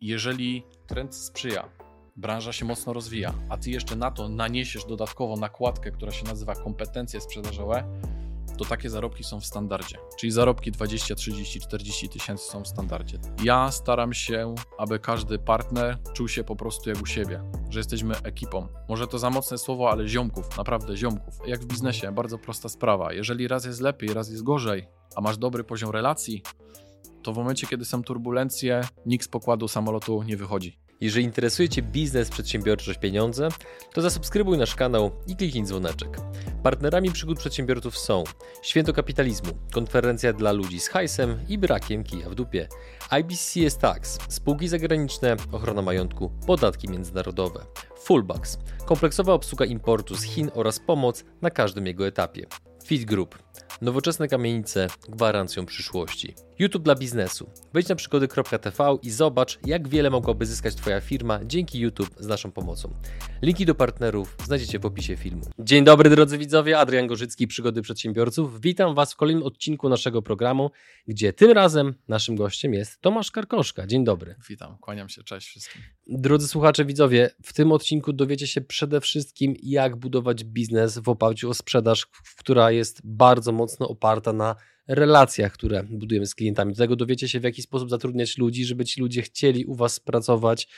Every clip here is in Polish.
jeżeli trend sprzyja, branża się mocno rozwija, a ty jeszcze na to naniesiesz dodatkowo nakładkę, która się nazywa kompetencje sprzedażowe, to takie zarobki są w standardzie. Czyli zarobki 20, 30, 40 tysięcy są w standardzie. Ja staram się, aby każdy partner czuł się po prostu jak u siebie, że jesteśmy ekipą. Może to za mocne słowo, ale ziomków, naprawdę ziomków. Jak w biznesie, bardzo prosta sprawa. Jeżeli raz jest lepiej, raz jest gorzej, a masz dobry poziom relacji, to w momencie, kiedy są turbulencje, nikt z pokładu samolotu nie wychodzi. Jeżeli interesuje Cię biznes, przedsiębiorczość, pieniądze, to zasubskrybuj nasz kanał i kliknij dzwoneczek. Partnerami przygód przedsiębiorców są Święto Kapitalizmu, konferencja dla ludzi z hajsem i brakiem kija w dupie, IBCS Tax, spółki zagraniczne, ochrona majątku, podatki międzynarodowe, Fullbacks, kompleksowa obsługa importu z Chin oraz pomoc na każdym jego etapie, Fit Group, Nowoczesne kamienice gwarancją przyszłości. YouTube dla biznesu. Wejdź na przygody.tv i zobacz, jak wiele mogłaby zyskać Twoja firma dzięki YouTube z naszą pomocą. Linki do partnerów znajdziecie w opisie filmu. Dzień dobry drodzy widzowie, Adrian Gorzycki, Przygody Przedsiębiorców. Witam Was w kolejnym odcinku naszego programu, gdzie tym razem naszym gościem jest Tomasz Karkoszka. Dzień dobry. Witam, kłaniam się, cześć wszystkim. Drodzy słuchacze, widzowie, w tym odcinku dowiecie się przede wszystkim, jak budować biznes w oparciu o sprzedaż, która jest bardzo mocno oparta na relacjach, które budujemy z klientami. Do tego dowiecie się, w jaki sposób zatrudniać ludzi, żeby ci ludzie chcieli u Was pracować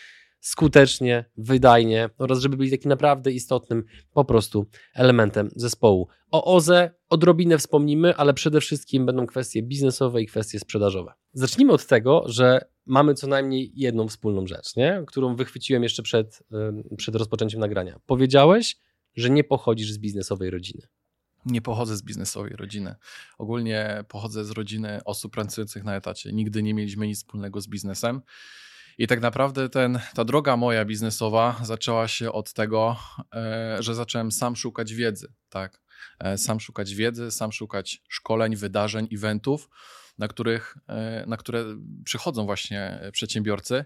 skutecznie, wydajnie oraz żeby byli takim naprawdę istotnym po prostu elementem zespołu. O OZE odrobinę wspomnimy, ale przede wszystkim będą kwestie biznesowe i kwestie sprzedażowe. Zacznijmy od tego, że mamy co najmniej jedną wspólną rzecz, nie? którą wychwyciłem jeszcze przed, przed rozpoczęciem nagrania. Powiedziałeś, że nie pochodzisz z biznesowej rodziny. Nie pochodzę z biznesowej rodziny. Ogólnie pochodzę z rodziny osób pracujących na etacie. Nigdy nie mieliśmy nic wspólnego z biznesem. I tak naprawdę ten, ta droga moja biznesowa zaczęła się od tego, e, że zacząłem sam szukać wiedzy. Tak? E, sam szukać wiedzy, sam szukać szkoleń, wydarzeń, eventów, na, których, e, na które przychodzą właśnie przedsiębiorcy.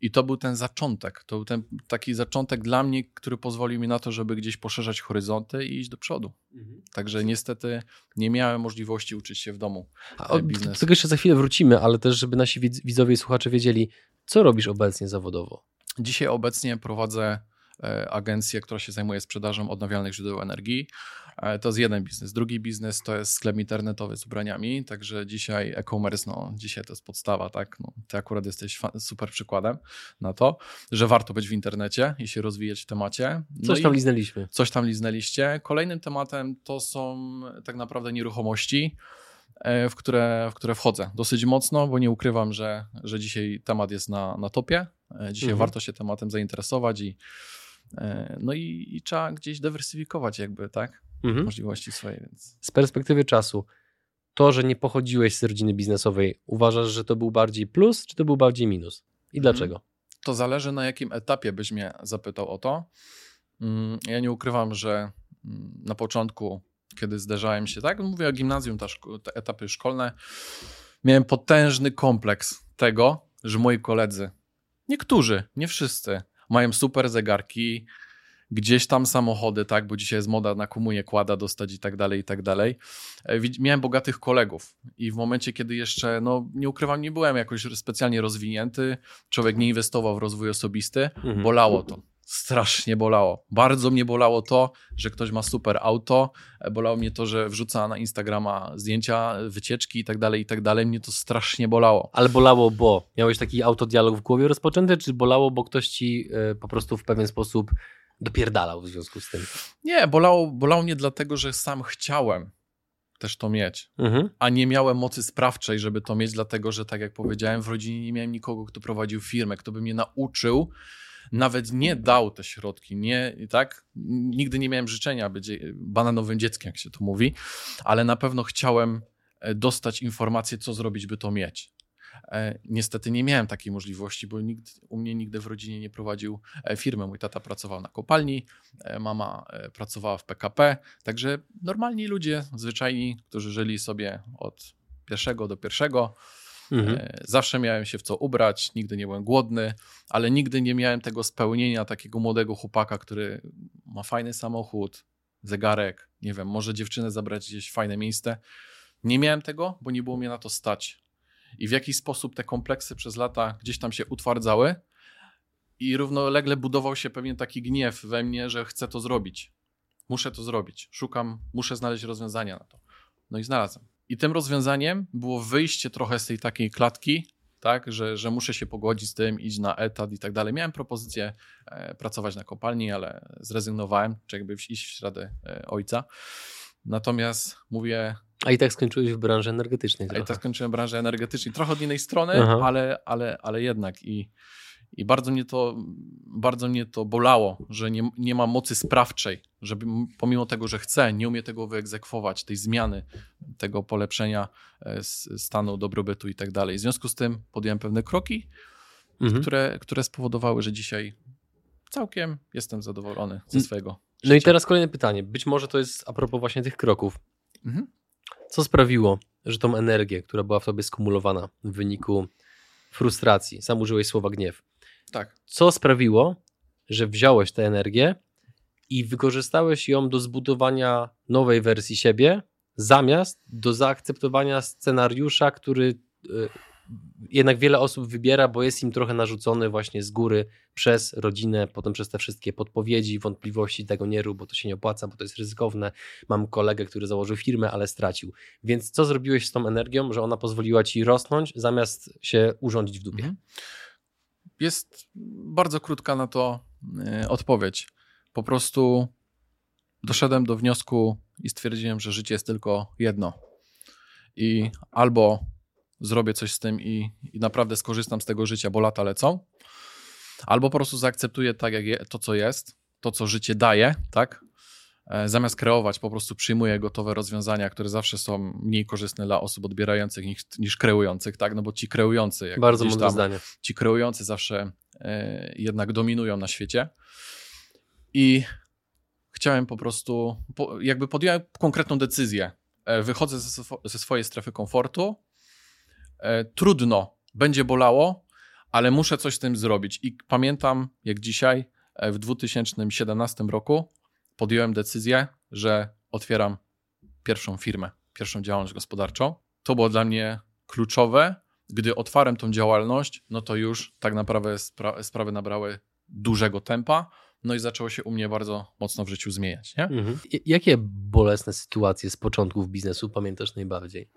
I to był ten zaczątek, to był ten taki zaczątek dla mnie, który pozwolił mi na to, żeby gdzieś poszerzać horyzonty i iść do przodu. Mhm. Także niestety nie miałem możliwości uczyć się w domu A, biznesu. Do tego jeszcze za chwilę wrócimy, ale też, żeby nasi widzowie i słuchacze wiedzieli, co robisz obecnie zawodowo. Dzisiaj obecnie prowadzę e, agencję, która się zajmuje sprzedażą odnawialnych źródeł energii. E, to jest jeden biznes. Drugi biznes to jest sklep internetowy z ubraniami, także dzisiaj e-commerce, no dzisiaj to jest podstawa, tak? No, ty akurat jesteś super przykładem na to, że warto być w internecie i się rozwijać w temacie. No coś tam liznęliśmy. Coś tam liznęliście. Kolejnym tematem to są tak naprawdę nieruchomości. E, w które, w które wchodzę dosyć mocno, bo nie ukrywam, że, że dzisiaj temat jest na, na topie. E, dzisiaj mhm. warto się tematem zainteresować i, no i, i, trzeba gdzieś dywersyfikować jakby, tak? mhm. możliwości swojej. Więc. Z perspektywy czasu, to, że nie pochodziłeś z rodziny biznesowej, uważasz, że to był bardziej plus, czy to był bardziej minus? I mhm. dlaczego? To zależy na jakim etapie byś mnie zapytał o to. Mm, ja nie ukrywam, że mm, na początku, kiedy zderzałem się, tak, mówię o gimnazjum, te etapy szkolne, miałem potężny kompleks tego, że moi koledzy, niektórzy, nie wszyscy, mają super zegarki, gdzieś tam samochody, tak, bo dzisiaj jest moda na komunie kłada dostać i tak dalej, i tak dalej. E, miałem bogatych kolegów i w momencie, kiedy jeszcze, no nie ukrywam, nie byłem jakoś specjalnie rozwinięty, człowiek nie inwestował w rozwój osobisty, mhm. bolało to. Strasznie bolało. Bardzo mnie bolało to, że ktoś ma super auto. Bolało mnie to, że wrzuca na Instagrama zdjęcia, wycieczki i tak dalej, i tak dalej. Mnie to strasznie bolało. Ale bolało, bo miałeś taki autodialog w głowie rozpoczęty, czy bolało, bo ktoś ci e, po prostu w pewien sposób dopierdalał w związku z tym? Nie, bolało, bolało mnie dlatego, że sam chciałem też to mieć, mhm. a nie miałem mocy sprawczej, żeby to mieć, dlatego że tak jak powiedziałem, w rodzinie nie miałem nikogo, kto prowadził firmę, kto by mnie nauczył, nawet nie dał te środki, nie, tak? Nigdy nie miałem życzenia być bananowym dzieckiem, jak się to mówi, ale na pewno chciałem e, dostać informację, co zrobić, by to mieć. E, niestety nie miałem takiej możliwości, bo nikt u mnie nigdy w rodzinie nie prowadził e, firmy. Mój tata pracował na kopalni, e, mama pracowała w PKP, także normalni ludzie, zwyczajni, którzy żyli sobie od pierwszego do pierwszego. Mhm. Zawsze miałem się w co ubrać, nigdy nie byłem głodny, ale nigdy nie miałem tego spełnienia takiego młodego chłopaka, który ma fajny samochód, zegarek, nie wiem, może dziewczynę zabrać gdzieś w fajne miejsce. Nie miałem tego, bo nie było mnie na to stać. I w jakiś sposób te kompleksy przez lata gdzieś tam się utwardzały i równolegle budował się pewnie taki gniew we mnie, że chcę to zrobić. Muszę to zrobić. Szukam, muszę znaleźć rozwiązania na to. No i znalazłem. I tym rozwiązaniem było wyjście trochę z tej takiej klatki, tak, że, że muszę się pogodzić z tym, iść na etat i tak dalej. Miałem propozycję e, pracować na kopalni, ale zrezygnowałem, czy jakby iść w ślady e, ojca. Natomiast mówię. A i tak skończyłeś w branży energetycznej. A i tak skończyłem w branży energetycznej. Trochę od innej strony, ale, ale, ale jednak. I, i bardzo mnie to, bardzo mnie to bolało, że nie, nie ma mocy sprawczej, żeby pomimo tego, że chcę, nie umie tego wyegzekwować, tej zmiany, tego polepszenia e, stanu dobrobytu i tak dalej. W związku z tym podjąłem pewne kroki, mhm. które, które spowodowały, że dzisiaj całkiem jestem zadowolony ze swojego. No życia. i teraz kolejne pytanie. Być może to jest a propos właśnie tych kroków. Mhm. Co sprawiło, że tą energię, która była w tobie skumulowana w wyniku frustracji, sam użyłeś słowa gniew, tak. Co sprawiło, że wziąłeś tę energię i wykorzystałeś ją do zbudowania nowej wersji siebie, zamiast do zaakceptowania scenariusza, który y, jednak wiele osób wybiera, bo jest im trochę narzucony właśnie z góry przez rodzinę, potem przez te wszystkie podpowiedzi, wątpliwości, tego nie rób, bo to się nie opłaca, bo to jest ryzykowne. Mam kolegę, który założył firmę, ale stracił. Więc co zrobiłeś z tą energią, że ona pozwoliła ci rosnąć, zamiast się urządzić w dupie? Mhm. Jest bardzo krótka na to e, odpowiedź. Po prostu doszedłem do wniosku i stwierdziłem, że życie jest tylko jedno. I albo zrobię coś z tym i, i naprawdę skorzystam z tego życia, bo lata lecą, albo po prostu zaakceptuję tak, jak je, to, co jest, to, co życie daje, tak? E, zamiast kreować, po prostu przyjmuję gotowe rozwiązania, które zawsze są mniej korzystne dla osób odbierających niż, niż kreujących, tak? No bo ci kreujący, jak Bardzo mądre tam, zdanie. Ci kreujący zawsze e, jednak dominują na świecie. I chciałem po prostu, po, jakby podjąłem konkretną decyzję. E, wychodzę ze, ze swojej strefy komfortu. Trudno, będzie bolało, ale muszę coś z tym zrobić. I pamiętam, jak dzisiaj, w 2017 roku, podjąłem decyzję, że otwieram pierwszą firmę, pierwszą działalność gospodarczą. To było dla mnie kluczowe. Gdy otwarłem tą działalność, no to już tak naprawdę spra sprawy nabrały dużego tempa. No i zaczęło się u mnie bardzo mocno w życiu zmieniać. Nie? Mhm. Jakie bolesne sytuacje z początków biznesu pamiętasz najbardziej?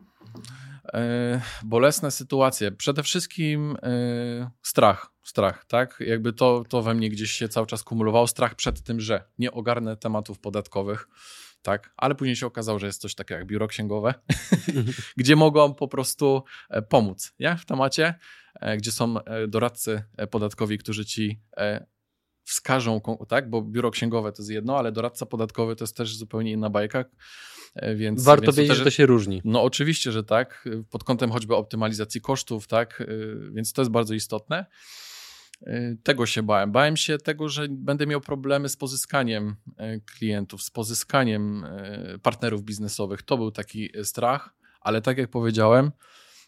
E, bolesne sytuacje. Przede wszystkim e, strach, strach, tak? Jakby to, to we mnie gdzieś się cały czas kumulowało. Strach przed tym, że nie ogarnę tematów podatkowych, tak? Ale później się okazało, że jest coś takiego jak biuro księgowe, gdzie mogą po prostu e, pomóc, nie? W temacie, gdzie są doradcy podatkowi, którzy ci wskażą, tak? Bo biuro księgowe to jest jedno, ale doradca podatkowy to jest też zupełnie inna bajka E, więc, Warto więc wiedzieć, też, że to się różni. No oczywiście, że tak, pod kątem choćby optymalizacji kosztów, tak, e, więc to jest bardzo istotne. E, tego się bałem. Bałem się tego, że będę miał problemy z pozyskaniem klientów, z pozyskaniem partnerów biznesowych. To był taki strach, ale tak jak powiedziałem,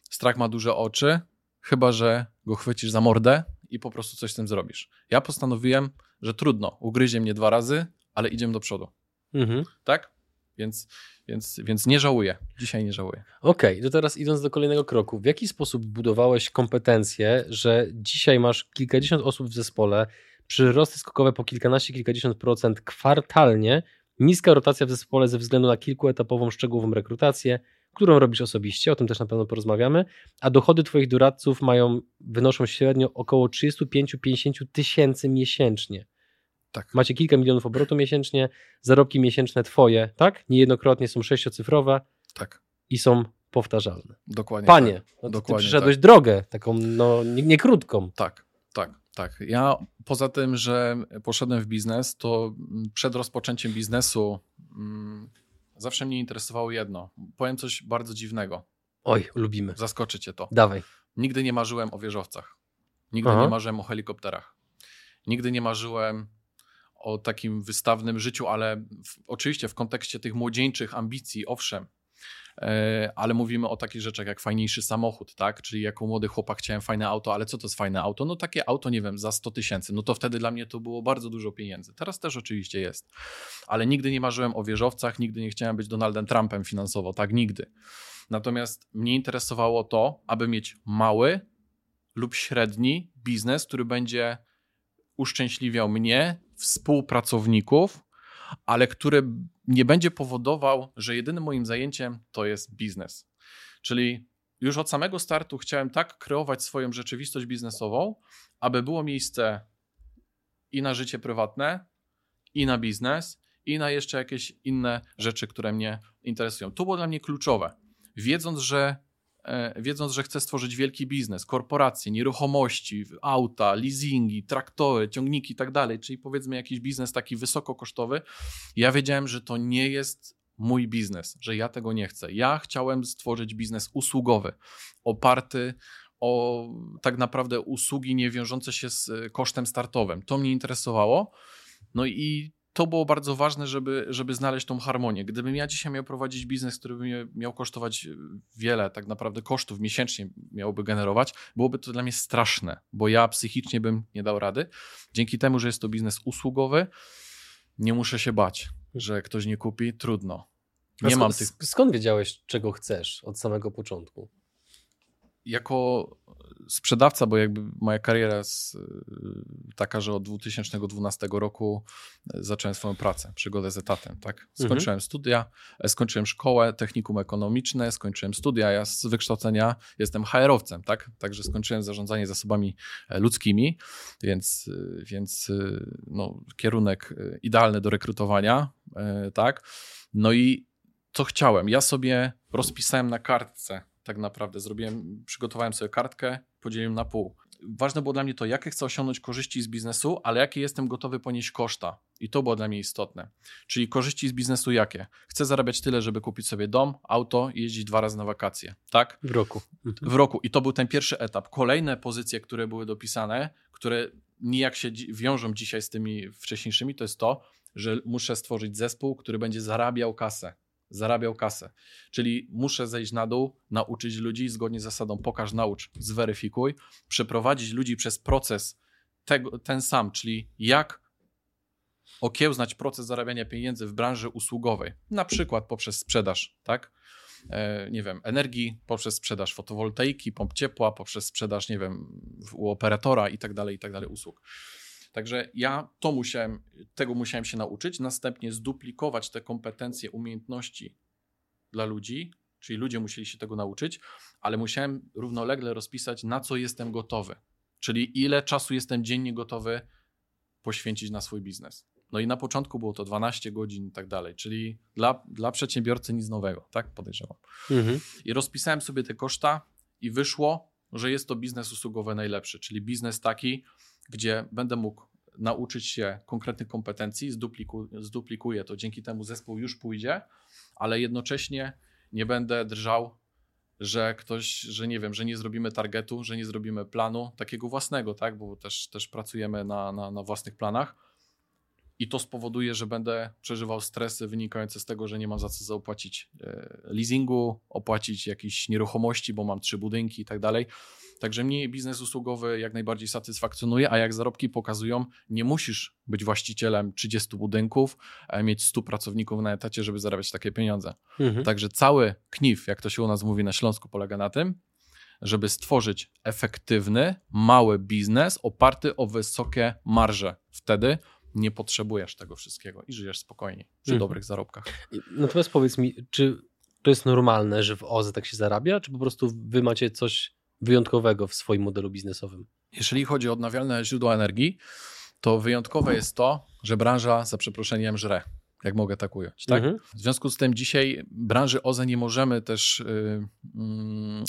strach ma duże oczy, chyba że go chwycisz za mordę i po prostu coś z tym zrobisz. Ja postanowiłem, że trudno, ugryzie mnie dwa razy, ale idziemy do przodu. Mhm. Tak? Więc, więc, więc nie żałuję. Dzisiaj nie żałuję. Okej, okay, to teraz idąc do kolejnego kroku. W jaki sposób budowałeś kompetencje, że dzisiaj masz kilkadziesiąt osób w zespole, przyrosty skokowe po kilkanaście, kilkadziesiąt procent kwartalnie, niska rotacja w zespole ze względu na kilkuetapową, szczegółową rekrutację, którą robisz osobiście, o tym też na pewno porozmawiamy, a dochody Twoich doradców mają, wynoszą średnio około 35-50 tysięcy miesięcznie. Tak. Macie kilka milionów obrotu miesięcznie, zarobki miesięczne twoje, tak? Niejednokrotnie są sześciocyfrowe. Tak. I są powtarzalne. Dokładnie. Panie, tak. no Dokładnie ty przeszedłeś tak. drogę, taką no nie, nie krótką. Tak, tak, tak. Ja poza tym, że poszedłem w biznes, to przed rozpoczęciem biznesu mm, zawsze mnie interesowało jedno. Powiem coś bardzo dziwnego. Oj, lubimy. Zaskoczy cię to. Dawaj. Nigdy nie marzyłem o wieżowcach. Nigdy Aha. nie marzyłem o helikopterach. Nigdy nie marzyłem o takim wystawnym życiu, ale w, oczywiście w kontekście tych młodzieńczych ambicji, owszem, ale mówimy o takich rzeczach jak fajniejszy samochód, tak? Czyli jako młody chłopak chciałem fajne auto, ale co to jest fajne auto? No takie auto, nie wiem, za 100 tysięcy. No to wtedy dla mnie to było bardzo dużo pieniędzy. Teraz też oczywiście jest. Ale nigdy nie marzyłem o wieżowcach, nigdy nie chciałem być Donaldem Trumpem finansowo, tak? Nigdy. Natomiast mnie interesowało to, aby mieć mały lub średni biznes, który będzie uszczęśliwiał mnie, współpracowników, ale który nie będzie powodował, że jedynym moim zajęciem to jest biznes. Czyli już od samego startu chciałem tak kreować swoją rzeczywistość biznesową, aby było miejsce i na życie prywatne, i na biznes, i na jeszcze jakieś inne rzeczy, które mnie interesują. To było dla mnie kluczowe. Wiedząc, że, wiedząc, że chcę stworzyć wielki biznes, korporacje, nieruchomości, auta, leasingi, traktory, ciągniki i tak dalej, czyli powiedzmy jakiś biznes taki wysokokosztowy, ja wiedziałem, że to nie jest mój biznes, że ja tego nie chcę. Ja chciałem stworzyć biznes usługowy, oparty o tak naprawdę usługi nie wiążące się z e, kosztem startowym. To mnie interesowało. No i to było bardzo ważne, żeby, żeby znaleźć tą harmonię. Gdybym ja dzisiaj miał prowadzić biznes, który by miał kosztować wiele tak naprawdę kosztów miesięcznie miałby generować, byłoby to dla mnie straszne, bo ja psychicznie bym nie dał rady. Dzięki temu, że jest to biznes usługowy, nie muszę się bać, że ktoś nie kupi, trudno. Nie skąd, mam tych... skąd wiedziałeś, czego chcesz od samego początku? Jako sprzedawca, bo jakby moja kariera jest taka, że od 2012 roku zacząłem swoją pracę, przygodę z etatem. Tak? Skończyłem mhm. studia, skończyłem szkołę, technikum ekonomiczne, skończyłem studia. Ja z wykształcenia jestem HR-owcem, tak? także skończyłem zarządzanie zasobami ludzkimi, więc, więc no, kierunek idealny do rekrutowania. Tak? No i co chciałem? Ja sobie rozpisałem na kartce tak naprawdę. Zrobiłem, przygotowałem sobie kartkę, podzieliłem na pół. Ważne było dla mnie to, jakie chcę osiągnąć korzyści z biznesu, ale jakie jestem gotowy ponieść koszta. I to było dla mnie istotne. Czyli korzyści z biznesu jakie? Chcę zarabiać tyle, żeby kupić sobie dom, auto i jeździć dwa razy na wakacje. Tak? W roku. W roku. I to był ten pierwszy etap. Kolejne pozycje, które były dopisane, które nijak się wiążą dzisiaj z tymi wcześniejszymi, to jest to, że muszę stworzyć zespół, który będzie zarabiał kasę zarabiał kasę. Czyli muszę zejść na dół, nauczyć ludzi zgodnie z zasadą pokaż, naucz, zweryfikuj, przeprowadzić ludzi przez proces tego, ten sam, czyli jak okiełznać proces zarabiania pieniędzy w branży usługowej, na przykład poprzez sprzedaż, tak? E, nie wiem, energii, poprzez sprzedaż fotowoltaiki, pomp ciepła, poprzez sprzedaż, nie wiem, u operatora i tak dalej, i tak dalej usług. Także ja to musiałem, tego musiałem się nauczyć, następnie zduplikować te kompetencje, umiejętności dla ludzi, czyli ludzie musieli się tego nauczyć, ale musiałem równolegle rozpisać, na co jestem gotowy, czyli ile czasu jestem dziennie gotowy poświęcić na swój biznes. No i na początku było to 12 godzin i tak dalej, czyli dla, dla przedsiębiorcy nic nowego, tak podejrzewam. Mhm. I rozpisałem sobie te koszta i wyszło, że jest to biznes usługowy najlepszy, czyli biznes taki, gdzie będę mógł nauczyć się konkretnych kompetencji, zdupliku, zduplikuję to, dzięki temu zespół już pójdzie, ale jednocześnie nie będę drżał, że ktoś, że nie wiem, że nie zrobimy targetu, że nie zrobimy planu takiego własnego, tak, bo też, też pracujemy na, na, na własnych planach i to spowoduje, że będę przeżywał stresy wynikające z tego, że nie mam za co zapłacić e, leasingu, opłacić jakieś nieruchomości, bo mam trzy budynki i tak dalej. Także mnie biznes usługowy jak najbardziej satysfakcjonuje, a jak zarobki pokazują, nie musisz być właścicielem 30 budynków, mieć 100 pracowników na etacie, żeby zarabiać takie pieniądze. Mhm. Także cały knif, jak to się u nas mówi na Śląsku, polega na tym, żeby stworzyć efektywny, mały biznes oparty o wysokie marże. Wtedy nie potrzebujesz tego wszystkiego i żyjesz spokojnie przy mhm. dobrych zarobkach. Natomiast powiedz mi, czy to jest normalne, że w OZE tak się zarabia, czy po prostu wy macie coś wyjątkowego w swoim modelu biznesowym? Jeżeli chodzi o odnawialne źródła energii, to wyjątkowe jest to, że branża za przeproszeniem żre jak mogę tak ująć. Tak? Mhm. W związku z tym dzisiaj branży OZE nie możemy też y, y,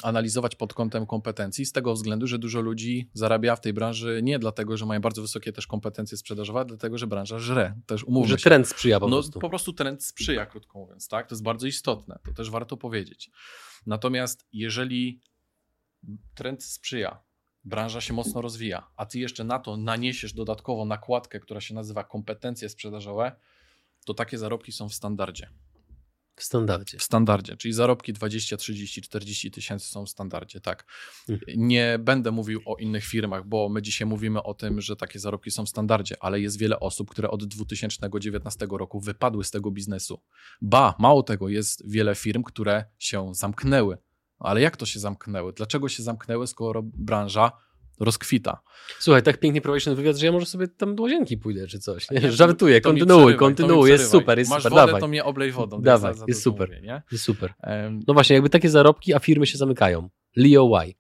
analizować pod kątem kompetencji, z tego względu, że dużo ludzi zarabia w tej branży nie dlatego, że mają bardzo wysokie też kompetencje sprzedażowe, dlatego, że branża żre. Też umówmy że się. trend sprzyja po no, prostu. Po prostu trend sprzyja, krótko mówiąc. Tak? To jest bardzo istotne, to też warto powiedzieć. Natomiast jeżeli trend sprzyja, branża się mocno rozwija, a ty jeszcze na to naniesiesz dodatkowo nakładkę, która się nazywa kompetencje sprzedażowe, to takie zarobki są w standardzie. W standardzie. W standardzie, czyli zarobki 20, 30, 40 tysięcy są w standardzie, tak. Mhm. Nie będę mówił o innych firmach, bo my dzisiaj mówimy o tym, że takie zarobki są w standardzie, ale jest wiele osób, które od 2019 roku wypadły z tego biznesu. Ba, mało tego, jest wiele firm, które się zamknęły. Ale jak to się zamknęły? Dlaczego się zamknęły, skoro branża rozkwita. Słuchaj, tak pięknie prowadzisz ten wywiad, że ja może sobie tam do łazienki pójdę czy coś. Nie? Żartuję, kontynuuj, kontynuuj, jest super, jest Masz super. wodę, Dawaj. to mnie oblej wodą. Dawaj, za, za jest super, mówię, jest super. No właśnie, jakby takie zarobki, a firmy się zamykają. Leo Y.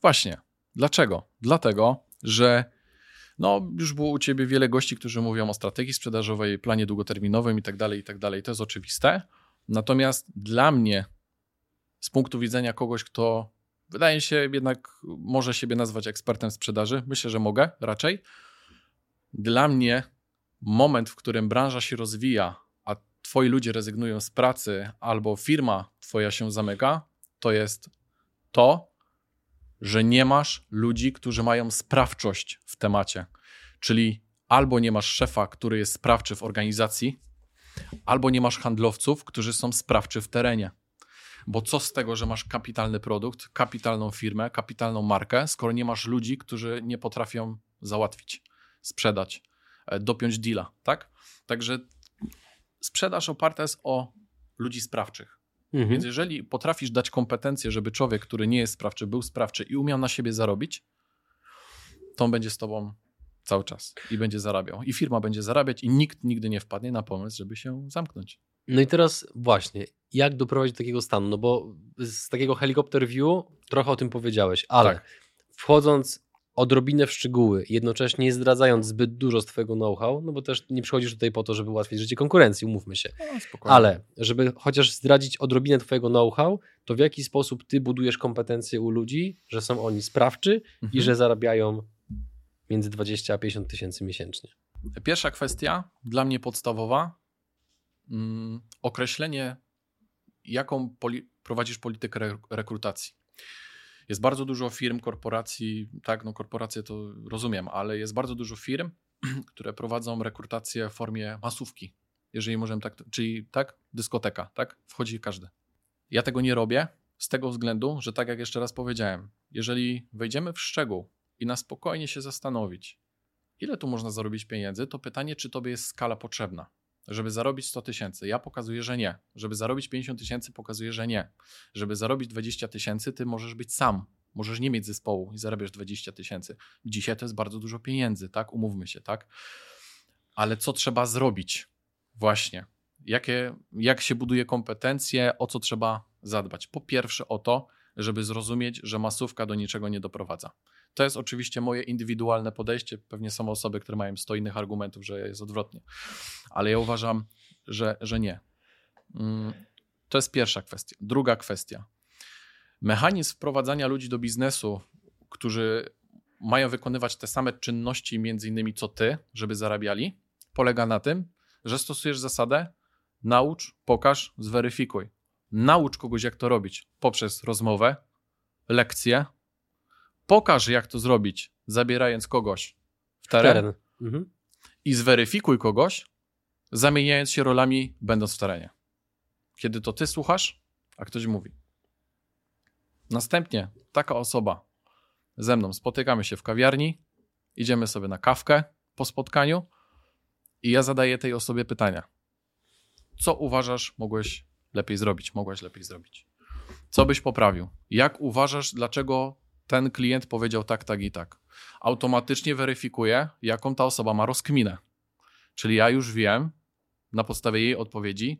Właśnie. Dlaczego? Dlatego, że no, już było u ciebie wiele gości, którzy mówią o strategii sprzedażowej, planie długoterminowym i tak dalej, i tak dalej. To jest oczywiste. Natomiast dla mnie, z punktu widzenia kogoś, kto Wydaje się jednak, może siebie nazwać ekspertem sprzedaży. Myślę, że mogę raczej. Dla mnie moment, w którym branża się rozwija, a twoi ludzie rezygnują z pracy albo firma twoja się zamyka, to jest to, że nie masz ludzi, którzy mają sprawczość w temacie. Czyli albo nie masz szefa, który jest sprawczy w organizacji, albo nie masz handlowców, którzy są sprawczy w terenie. Bo co z tego, że masz kapitalny produkt, kapitalną firmę, kapitalną markę, skoro nie masz ludzi, którzy nie potrafią załatwić, sprzedać, e, dopiąć deala, tak? Także sprzedaż oparta jest o ludzi sprawczych. Mhm. Więc jeżeli potrafisz dać kompetencje, żeby człowiek, który nie jest sprawczy, był sprawczy i umiał na siebie zarobić, to on będzie z tobą cały czas i będzie zarabiał. I firma będzie zarabiać i nikt nigdy nie wpadnie na pomysł, żeby się zamknąć. No i teraz właśnie, jak doprowadzić do takiego stanu? No bo z takiego helikopter view trochę o tym powiedziałeś, ale tak. wchodząc odrobinę w szczegóły, jednocześnie nie zdradzając zbyt dużo z Twojego know-how, no bo też nie przychodzisz tutaj po to, żeby ułatwić życie konkurencji, umówmy się. No, ale żeby chociaż zdradzić odrobinę Twojego know-how, to w jaki sposób Ty budujesz kompetencje u ludzi, że są oni sprawczy mhm. i że zarabiają między 20 a 50 tysięcy miesięcznie? Pierwsza kwestia, dla mnie podstawowa, mm, określenie, jaką poli prowadzisz politykę re rekrutacji. Jest bardzo dużo firm, korporacji, tak, no korporacje to rozumiem, ale jest bardzo dużo firm, które prowadzą rekrutację w formie masówki, jeżeli możemy tak, czyli tak, dyskoteka, tak, wchodzi każdy. Ja tego nie robię z tego względu, że tak jak jeszcze raz powiedziałem, jeżeli wejdziemy w szczegół i na spokojnie się zastanowić, ile tu można zarobić pieniędzy, to pytanie, czy tobie jest skala potrzebna żeby zarobić 100 tysięcy. Ja pokazuję, że nie. Żeby zarobić 50 tysięcy, pokazuję, że nie. Żeby zarobić 20 tysięcy, ty możesz być sam. Możesz nie mieć zespołu i zarabiasz 20 tysięcy. Dzisiaj to jest bardzo dużo pieniędzy, tak? Umówmy się, tak? Ale co trzeba zrobić? Właśnie. Jakie, jak się buduje kompetencje, o co trzeba zadbać? Po pierwsze o to, żeby zrozumieć, że masówka do niczego nie doprowadza. To jest oczywiście moje indywidualne podejście. Pewnie są osoby, które mają 100 innych argumentów, że jest odwrotnie. Ale ja uważam, że, że nie. Mm, to jest pierwsza kwestia. Druga kwestia. Mechanizm wprowadzania ludzi do biznesu, którzy mają wykonywać te same czynności, między innymi co ty, żeby zarabiali, polega na tym, że stosujesz zasadę naucz, pokaż, zweryfikuj. Naucz kogoś, jak to robić poprzez rozmowę, lekcję, Pokaż, jak to zrobić, zabierając kogoś w teren, teren. Mhm. i zweryfikuj kogoś, zamieniając się rolami, będąc w terenie. Kiedy to ty słuchasz, a ktoś mówi. Następnie taka osoba ze mną spotykamy się w kawiarni, idziemy sobie na kawkę po spotkaniu i ja zadaję tej osobie pytania. Co uważasz, mogłeś lepiej zrobić, mogłaś lepiej zrobić? Co byś poprawił? Jak uważasz, dlaczego ten klient powiedział tak, tak i tak. Automatycznie weryfikuje, jaką ta osoba ma rozkminę. Czyli ja już wiem na podstawie jej odpowiedzi,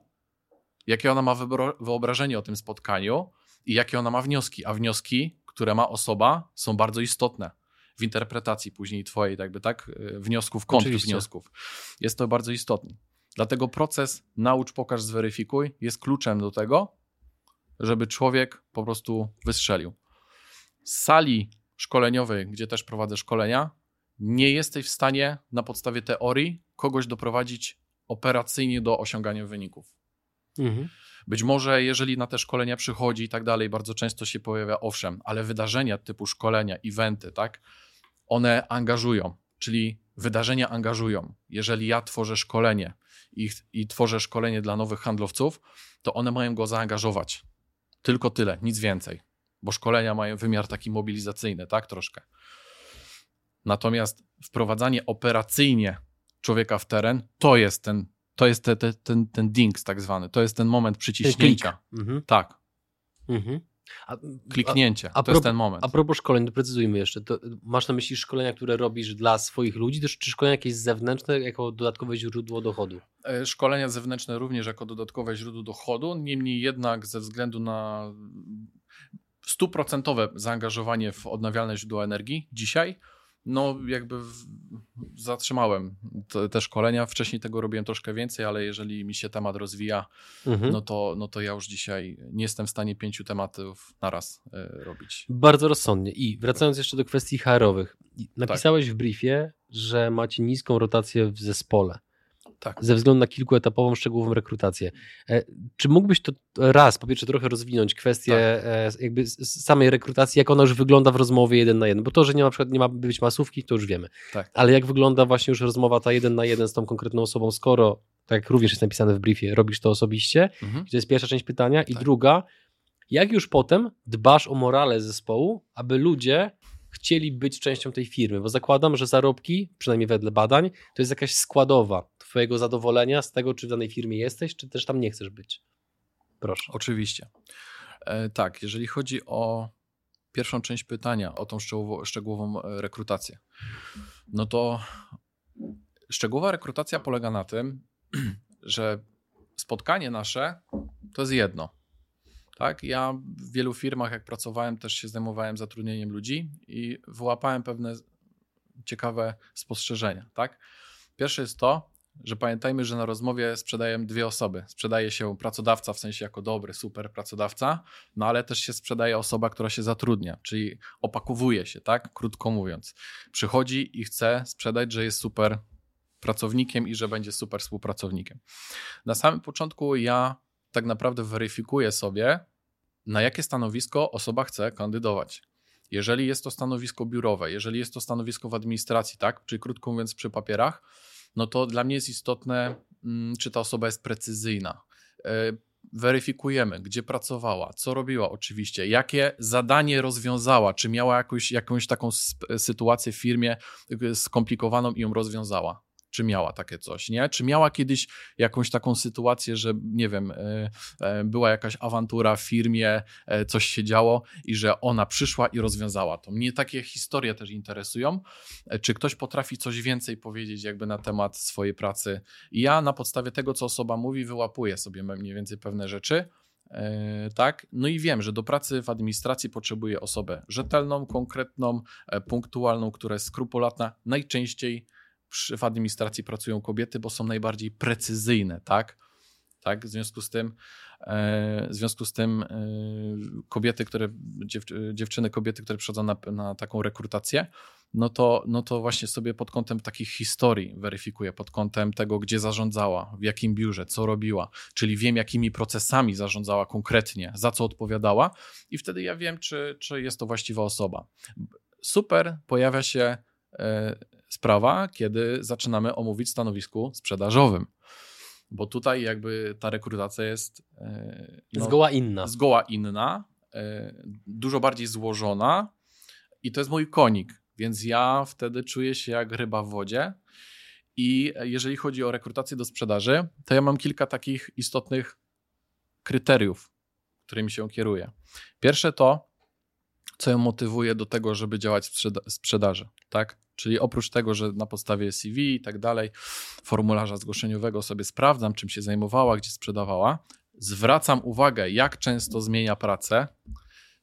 jakie ona ma wyobrażenie o tym spotkaniu i jakie ona ma wnioski. A wnioski, które ma osoba, są bardzo istotne w interpretacji później twojej, jakby tak, y, wniosków, wniosków. Jest to bardzo istotne. Dlatego proces naucz, pokaż, zweryfikuj jest kluczem do tego, żeby człowiek po prostu wystrzelił sali szkoleniowej, gdzie też prowadzę szkolenia, nie jesteś w stanie na podstawie teorii kogoś doprowadzić operacyjnie do osiągania wyników. Mhm. Być może, jeżeli na te szkolenia przychodzi i tak dalej, bardzo często się pojawia, owszem, ale wydarzenia typu szkolenia, eventy, tak, one angażują, czyli wydarzenia angażują. Jeżeli ja tworzę szkolenie i, i tworzę szkolenie dla nowych handlowców, to one mają go zaangażować. Tylko tyle, nic więcej. Bo szkolenia mają wymiar taki mobilizacyjny, tak? Troszkę. Natomiast wprowadzanie operacyjnie człowieka w teren, to jest ten, to jest te, te, ten, ten dings tak zwany, to jest ten moment przyciśnięcia. Mhm. Tak. Mhm. A, Kliknięcie, a, a to jest ten moment. A propos szkoleń, doprecyzujmy jeszcze. To masz na myśli szkolenia, które robisz dla swoich ludzi, czy szkolenia jakieś zewnętrzne jako dodatkowe źródło dochodu? E, szkolenia zewnętrzne również jako dodatkowe źródło dochodu, niemniej jednak ze względu na stuprocentowe zaangażowanie w odnawialne źródła energii dzisiaj, no jakby w, zatrzymałem te, te, szkolenia. Wcześniej tego robiłem troszkę więcej, ale jeżeli mi się temat rozwija, mhm. no, to, no to ja już dzisiaj nie jestem w stanie pięciu tematów naraz y, robić. Bardzo rozsądnie. I wracając jeszcze do kwestii HR-owych. Napisałeś tak. w briefie, że macie niską rotację w zespole. Tak. Ze względu na kilkuetapową, szczegółową rekrutację. E, czy mógłbyś to raz, po pierwsze, trochę rozwinąć kwestię tak. E, jakby samej rekrutacji, jak ona już wygląda w rozmowie jeden na jeden? Bo to, że nie ma, przykład, nie ma być masówki, to już wiemy. Tak. Ale jak wygląda właśnie już rozmowa ta jeden na jeden z tą konkretną osobą, skoro, tak jak również jest napisane w briefie, robisz to osobiście? Mhm. To jest pierwsza część pytania. I tak. druga, jak już potem dbasz o morale zespołu, aby ludzie chcieli być częścią tej firmy, bo zakładam, że zarobki, przynajmniej wedle badań, to jest jakaś składowa Twojego zadowolenia z tego, czy w danej firmie jesteś, czy też tam nie chcesz być. Proszę. Oczywiście. E, tak, jeżeli chodzi o pierwszą część pytania, o tą szczegółową, szczegółową rekrutację, no to szczegółowa rekrutacja polega na tym, że spotkanie nasze to jest jedno. Tak? Ja w wielu firmach, jak pracowałem, też się zajmowałem zatrudnieniem ludzi i wyłapałem pewne ciekawe spostrzeżenia. Tak? Pierwsze jest to, że pamiętajmy, że na rozmowie sprzedajemy dwie osoby. Sprzedaje się pracodawca w sensie jako dobry, super pracodawca, no ale też się sprzedaje osoba, która się zatrudnia, czyli opakowuje się, tak? Krótko mówiąc. Przychodzi i chce sprzedać, że jest super pracownikiem i że będzie super współpracownikiem. Na samym początku ja tak naprawdę weryfikuję sobie, na jakie stanowisko osoba chce kandydować. Jeżeli jest to stanowisko biurowe, jeżeli jest to stanowisko w administracji, tak, czyli krótko mówiąc przy papierach, no to dla mnie jest istotne, mm, czy ta osoba jest precyzyjna. E, weryfikujemy, gdzie pracowała, co robiła oczywiście, jakie zadanie rozwiązała, czy miała jakąś, jakąś taką sytuację w firmie e, skomplikowaną i ją rozwiązała czy miała takie coś, nie? Czy miała kiedyś jakąś taką sytuację, że nie wiem, e, e, była jakaś awantura w firmie, e, coś się działo i że ona przyszła i rozwiązała to. Mnie takie historie też interesują. Czy ktoś potrafi coś więcej powiedzieć jakby na temat swojej pracy? I ja na podstawie tego, co osoba mówi, wyłapuję sobie mniej więcej pewne rzeczy. tak? No i wiem, że do pracy w administracji potrzebuję osobę rzetelną, konkretną, punktualną, która jest skrupulatna, najczęściej w administracji pracują kobiety, bo są najbardziej precyzyjne, tak? tak? W związku z tym, e, w związku z tym e, kobiety, które, dziew, dziewczyny, kobiety, które przychodzą na, na taką rekrutację, no to, no to właśnie sobie pod kątem takich historii weryfikuję, pod kątem tego, gdzie zarządzała, w jakim biurze, co robiła, czyli wiem, jakimi procesami zarządzała konkretnie, za co odpowiadała i wtedy ja wiem, czy, czy jest to właściwa osoba. Super pojawia się e, sprawa, kiedy zaczynamy omówić stanowisku sprzedażowym. Bo tutaj jakby ta rekrutacja jest e, no, zgoła inna. Zgoła inna, e, dużo bardziej złożona i to jest mój konik, więc ja wtedy czuję się jak ryba w wodzie. I jeżeli chodzi o rekrutację do sprzedaży, to ja mam kilka takich istotnych kryteriów, którymi się kieruję. Pierwsze to, co ją motywuje do tego, żeby działać w sprzedaży, tak? Czyli oprócz tego, że na podstawie CV i tak dalej, formularza zgłoszeniowego sobie sprawdzam, czym się zajmowała, gdzie sprzedawała, zwracam uwagę, jak często zmienia pracę,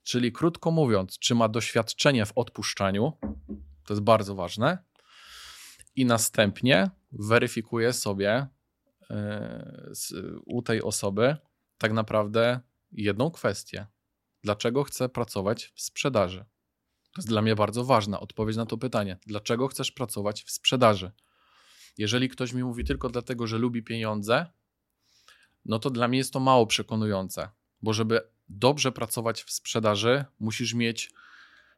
czyli krótko mówiąc, czy ma doświadczenie w odpuszczaniu, to jest bardzo ważne, i następnie weryfikuję sobie e, u tej osoby tak naprawdę jedną kwestię. Dlaczego chcę pracować w sprzedaży? To jest dla mnie bardzo ważna odpowiedź na to pytanie. Dlaczego chcesz pracować w sprzedaży? Jeżeli ktoś mi mówi tylko dlatego, że lubi pieniądze, no to dla mnie jest to mało przekonujące, bo żeby dobrze pracować w sprzedaży, musisz mieć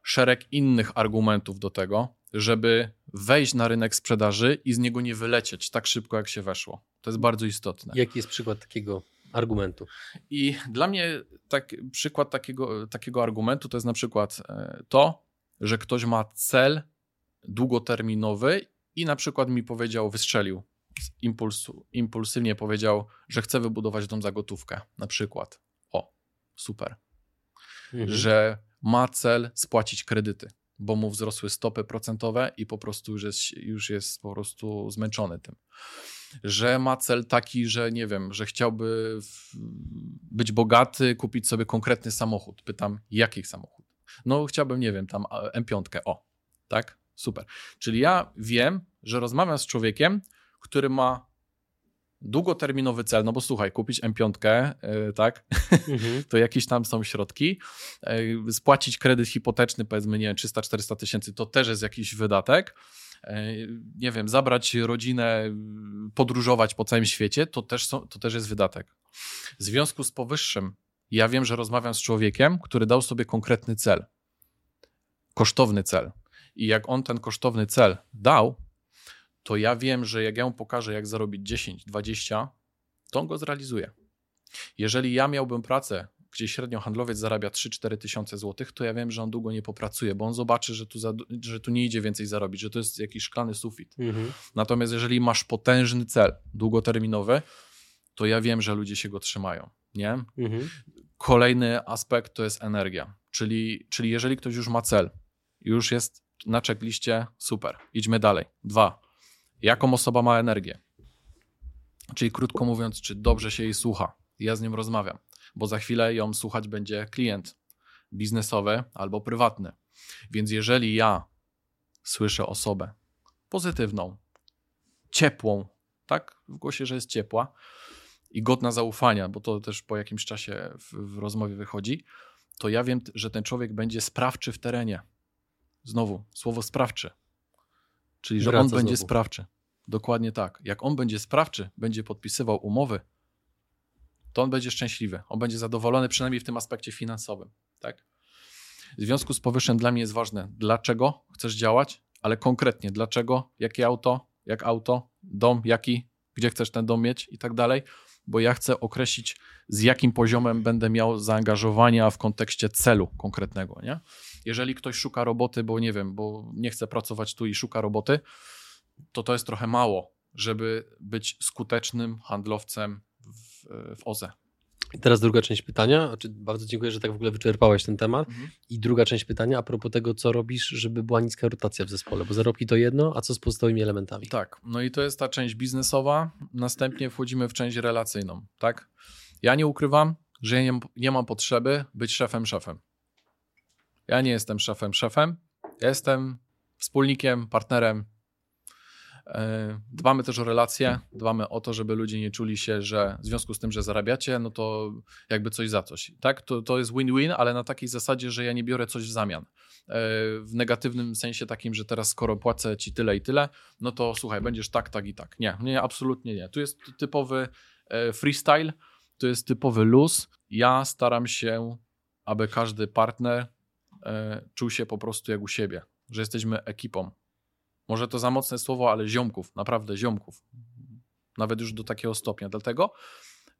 szereg innych argumentów do tego, żeby wejść na rynek sprzedaży i z niego nie wylecieć tak szybko, jak się weszło. To jest bardzo istotne. Jaki jest przykład takiego argumentu? I dla mnie tak, przykład takiego, takiego argumentu to jest na przykład e, to, że ktoś ma cel długoterminowy i na przykład mi powiedział, wystrzelił z impulsu, impulsywnie powiedział, że chce wybudować dom za gotówkę, na przykład. O, super. Mhm. Że ma cel spłacić kredyty, bo mu wzrosły stopy procentowe i po prostu już jest, już jest po prostu zmęczony tym. Że ma cel taki, że nie wiem, że chciałby być bogaty, kupić sobie konkretny samochód. Pytam, jaki samochód? No, chciałbym, nie wiem, tam M5. O, tak? Super. Czyli ja wiem, że rozmawiam z człowiekiem, który ma długoterminowy cel, no bo słuchaj, kupić M5, yy, tak, mhm. to jakieś tam są środki, yy, spłacić kredyt hipoteczny, powiedzmy, nie wiem, 300-400 tysięcy, to też jest jakiś wydatek, yy, nie wiem, zabrać rodzinę, podróżować po całym świecie, to też, są, to też jest wydatek. W związku z powyższym, ja wiem, że rozmawiam z człowiekiem, który dał sobie konkretny cel, kosztowny cel. I jak on ten kosztowny cel dał, to ja wiem, że jak ja mu pokażę, jak zarobić 10, 20, to on go zrealizuje. Jeżeli ja miałbym pracę, gdzie średnio handlowiec zarabia 3-4 tysiące złotych, to ja wiem, że on długo nie popracuje, bo on zobaczy, że tu, za, że tu nie idzie więcej zarobić, że to jest jakiś szklany sufit. Mhm. Natomiast jeżeli masz potężny cel długoterminowy, to ja wiem, że ludzie się go trzymają. Nie? Mhm. Kolejny aspekt to jest energia. Czyli, czyli jeżeli ktoś już ma cel, już jest na checkliście, super, idźmy dalej. Dwa, jaką osoba ma energię. Czyli krótko mówiąc, czy dobrze się jej słucha. Ja z nią rozmawiam, bo za chwilę ją słuchać będzie klient biznesowy albo prywatny. Więc jeżeli ja słyszę osobę pozytywną, ciepłą, tak, w głosie, że jest ciepła i godna zaufania, bo to też po jakimś czasie w, w rozmowie wychodzi, to ja wiem, że ten człowiek będzie sprawczy w terenie. Znowu, słowo sprawczy. Czyli, że Wraca on będzie znowu. sprawczy. Dokładnie tak. Jak on będzie sprawczy, będzie podpisywał umowy, to on będzie szczęśliwy. On będzie zadowolony przynajmniej w tym aspekcie finansowym. Tak? W związku z powyższym dla mnie jest ważne, dlaczego chcesz działać, ale konkretnie dlaczego, jakie auto, jak auto, dom, jaki, gdzie chcesz ten dom mieć i tak dalej, bo ja chcę określić, z jakim poziomem będę miał zaangażowania w kontekście celu konkretnego. Nie? Jeżeli ktoś szuka roboty, bo nie wiem, bo nie chce pracować tu i szuka roboty, to to jest trochę mało, żeby być skutecznym handlowcem w, w OZE. I teraz druga część pytania. Znaczy, bardzo dziękuję, że tak w ogóle wyczerpałeś ten temat. Mhm. I druga część pytania a propos tego, co robisz, żeby była niska rotacja w zespole, bo zarobki to jedno, a co z pozostałymi elementami? Tak, no i to jest ta część biznesowa. Następnie wchodzimy w część relacyjną, tak? Ja nie ukrywam, że ja nie, nie mam potrzeby być szefem szefem. Ja nie jestem szefem szefem. Ja jestem wspólnikiem, partnerem, dbamy też o relacje, dbamy o to, żeby ludzie nie czuli się, że w związku z tym, że zarabiacie, no to jakby coś za coś. Tak? To, to jest win-win, ale na takiej zasadzie, że ja nie biorę coś w zamian. E, w negatywnym sensie takim, że teraz skoro płacę ci tyle i tyle, no to słuchaj, będziesz tak, tak i tak. Nie, nie, absolutnie nie. Tu jest typowy e, freestyle, to jest typowy luz. Ja staram się, aby każdy partner czuł się po prostu jak u siebie, że jesteśmy ekipą, może to za mocne słowo, ale ziomków, naprawdę ziomków. Nawet już do takiego stopnia. Dlatego,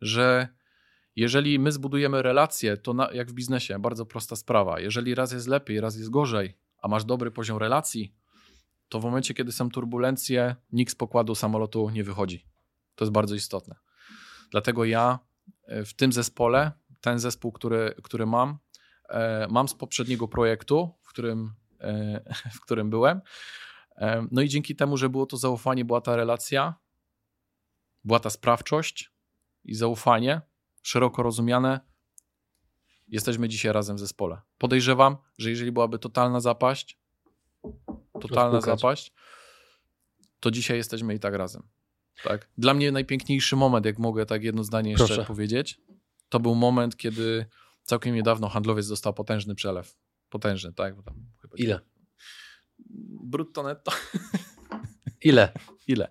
że jeżeli my zbudujemy relacje, to na, jak w biznesie, bardzo prosta sprawa. Jeżeli raz jest lepiej, raz jest gorzej, a masz dobry poziom relacji, to w momencie, kiedy są turbulencje, nikt z pokładu samolotu nie wychodzi. To jest bardzo istotne. Dlatego ja e, w tym zespole, ten zespół, który, który mam, e, mam z poprzedniego projektu, w którym, e, w którym byłem, no i dzięki temu, że było to zaufanie, była ta relacja, była ta sprawczość i zaufanie szeroko rozumiane, jesteśmy dzisiaj razem w zespole. Podejrzewam, że jeżeli byłaby totalna zapaść, totalna zapaść, to dzisiaj jesteśmy i tak razem. Tak. Dla mnie najpiękniejszy moment, jak mogę tak jedno zdanie jeszcze Proszę. powiedzieć, to był moment, kiedy całkiem niedawno handlowiec dostał potężny przelew. Potężny, tak? Ile? Brutto netto. Ile? Ile?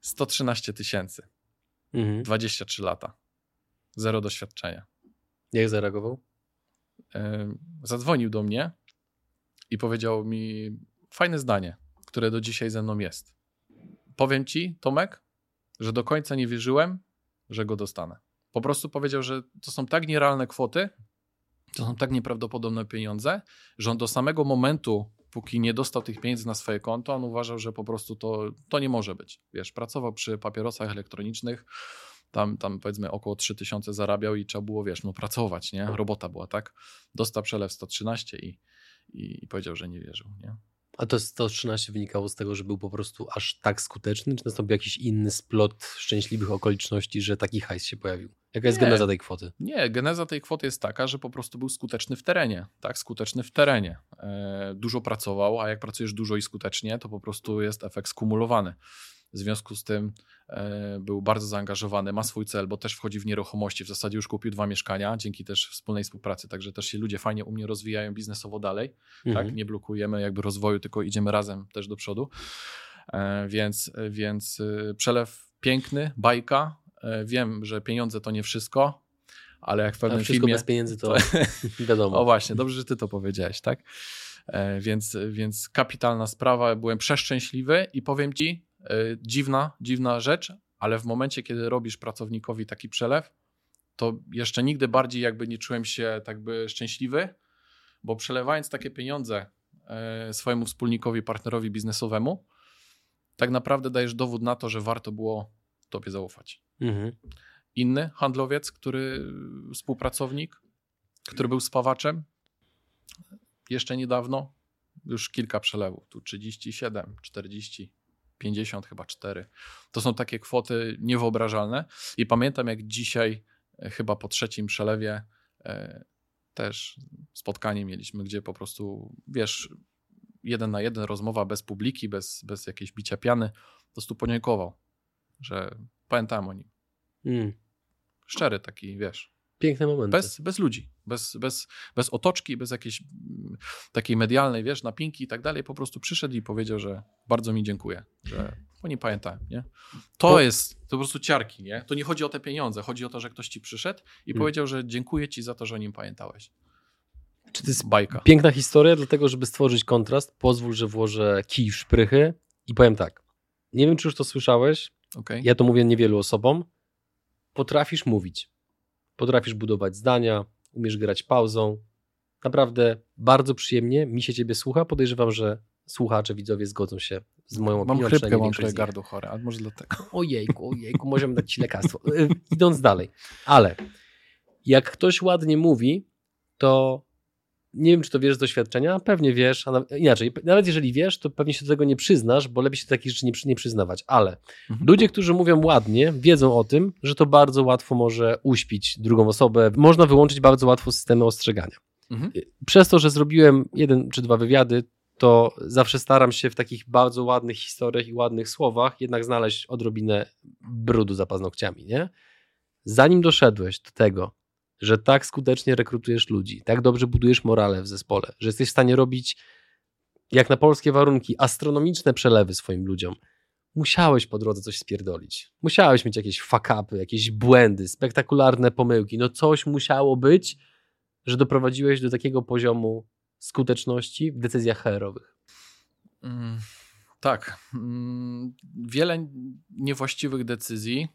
113 tysięcy. Mhm. 23 lata. Zero doświadczenia. Jak zareagował? Zadzwonił do mnie i powiedział mi fajne zdanie, które do dzisiaj ze mną jest. Powiem ci, Tomek, że do końca nie wierzyłem, że go dostanę. Po prostu powiedział, że to są tak nierealne kwoty, to są tak nieprawdopodobne pieniądze, że on do samego momentu, póki nie dostał tych pieniędzy na swoje konto, on uważał, że po prostu to, to nie może być. Wiesz, pracował przy papierosach elektronicznych, tam, tam powiedzmy około 3000 zarabiał i trzeba było, wiesz, no pracować, nie? Robota była, tak? Dostał przelew 113 i, i, i powiedział, że nie wierzył, nie? A to 113 wynikało z tego, że był po prostu aż tak skuteczny, czy nastąpił jakiś inny splot szczęśliwych okoliczności, że taki hajs się pojawił? Jaka jest nie, geneza tej kwoty? Nie, geneza tej kwoty jest taka, że po prostu był skuteczny w terenie. Tak, skuteczny w terenie. E, dużo pracował, a jak pracujesz dużo i skutecznie, to po prostu jest efekt skumulowany. W związku z tym e, był bardzo zaangażowany, ma swój cel, bo też wchodzi w nieruchomości. W zasadzie już kupił dwa mieszkania dzięki też wspólnej współpracy, także też się ludzie fajnie u mnie rozwijają biznesowo dalej. Tak? Mhm. Tak? Nie blokujemy jakby rozwoju, tylko idziemy razem też do przodu. E, więc, więc e, przelew piękny, bajka. Wiem, że pieniądze to nie wszystko, ale jak w pewnym wszystko filmie... bez pieniędzy to, to wiadomo. O właśnie, dobrze, że ty to powiedziałeś, tak? Więc, więc kapitalna sprawa, byłem przeszczęśliwy i powiem ci, dziwna, dziwna rzecz, ale w momencie, kiedy robisz pracownikowi taki przelew, to jeszcze nigdy bardziej jakby nie czułem się tak by szczęśliwy, bo przelewając takie pieniądze e, swojemu wspólnikowi, partnerowi biznesowemu, tak naprawdę dajesz dowód na to, że warto było tobie zaufać. Mhm. Inny handlowiec, który współpracownik, który był spawaczem, jeszcze niedawno, już kilka przelewów, tu 37, 40, 50 chyba 4. To są takie kwoty niewyobrażalne. I pamiętam, jak dzisiaj, e, chyba po trzecim przelewie, e, też spotkanie mieliśmy, gdzie po prostu, wiesz, jeden na jeden rozmowa bez publiki, bez, bez jakiejś bicia piany, po prostu podziękował, że pamiętałem o nim. Mm. Szczery taki, wiesz. Piękne momenty. Bez, bez ludzi, bez, bez, bez otoczki, bez jakiejś mm, takiej medialnej, wiesz, napinki i tak dalej. Po prostu przyszedł i powiedział, że bardzo mi dziękuję, że oni pamiętają, nie? To Bo... jest to po prostu ciarki, nie? To nie chodzi o te pieniądze, chodzi o to, że ktoś ci przyszedł i hmm. powiedział, że dziękuję ci za to, że o nim pamiętałeś. Czy to jest bajka? Piękna historia, dlatego żeby stworzyć kontrast, pozwól, że włożę kij w szprychy i powiem tak. Nie wiem, czy już to słyszałeś. Okay. Ja to mówię niewielu osobom. Potrafisz mówić Potrafisz budować zdania, umiesz grać pauzą. Naprawdę bardzo przyjemnie mi się ciebie słucha. Podejrzewam, że słuchacze, widzowie zgodzą się z moją opinią. Mam chrypkę, mam trochę gardło chore, ale może dlatego. Ojejku, ojejku, możemy dać ci lekarstwo. Y, idąc dalej. Ale jak ktoś ładnie mówi, to nie wiem, czy to wiesz z doświadczenia, pewnie wiesz, a inaczej, nawet jeżeli wiesz, to pewnie się do tego nie przyznasz, bo lepiej się do takich rzeczy nie, nie przyznawać, ale mhm. ludzie, którzy mówią ładnie, wiedzą o tym, że to bardzo łatwo może uśpić drugą osobę, można wyłączyć bardzo łatwo systemy ostrzegania. Mhm. Przez to, że zrobiłem jeden czy dwa wywiady, to zawsze staram się w takich bardzo ładnych historiach i ładnych słowach jednak znaleźć odrobinę brudu za paznokciami, nie? Zanim doszedłeś do tego, że tak skutecznie rekrutujesz ludzi, tak dobrze budujesz morale w zespole, że jesteś w stanie robić, jak na polskie warunki, astronomiczne przelewy swoim ludziom. Musiałeś po drodze coś spierdolić. Musiałeś mieć jakieś fuck-upy, jakieś błędy, spektakularne pomyłki. No coś musiało być, że doprowadziłeś do takiego poziomu skuteczności w decyzjach HR-owych. Mm, tak. Mm, wiele niewłaściwych decyzji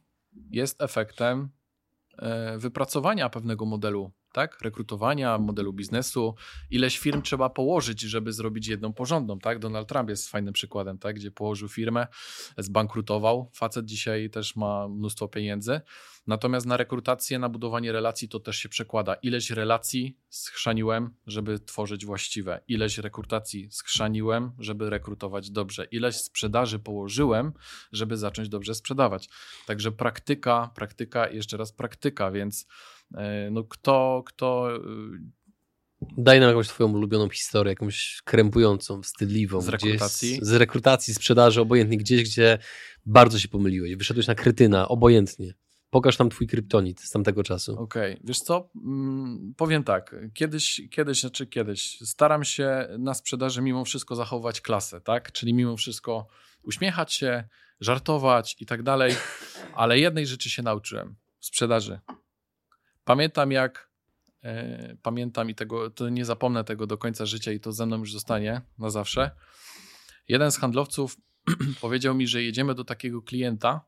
jest efektem wypracowania pewnego modelu, tak? Rekrutowania, modelu biznesu, ileś firm trzeba położyć, żeby zrobić jedną porządną, tak? Donald Trump jest fajnym przykładem, tak? Gdzie położył firmę, zbankrutował, facet dzisiaj też ma mnóstwo pieniędzy, Natomiast na rekrutację, na budowanie relacji to też się przekłada. Ileś relacji schrzaniłem, żeby tworzyć właściwe. Ileś rekrutacji schrzaniłem, żeby rekrutować dobrze. Ileś sprzedaży położyłem, żeby zacząć dobrze sprzedawać. Także praktyka, praktyka, jeszcze raz praktyka, więc no kto, kto e, Daj nam jakąś twoją ulubioną historię, jakąś krępującą, wstydliwą. Z rekrutacji? z rekrutacji, sprzedaży, obojętnie gdzieś, gdzie bardzo się pomyliłeś. Wyszedłeś na krytyna, obojętnie. Pokaż nam twój kryptonit z tamtego czasu. Okej, okay. wiesz co, mm, powiem tak, kiedyś, kiedyś, znaczy kiedyś, staram się na sprzedaży mimo wszystko zachować klasę, tak? Czyli mimo wszystko uśmiechać się, żartować i tak dalej, ale jednej rzeczy się nauczyłem w sprzedaży. Pamiętam jak, e, pamiętam i tego, to nie zapomnę tego do końca życia i to ze mną już zostanie na zawsze jeden z handlowców powiedział mi, że jedziemy do takiego klienta,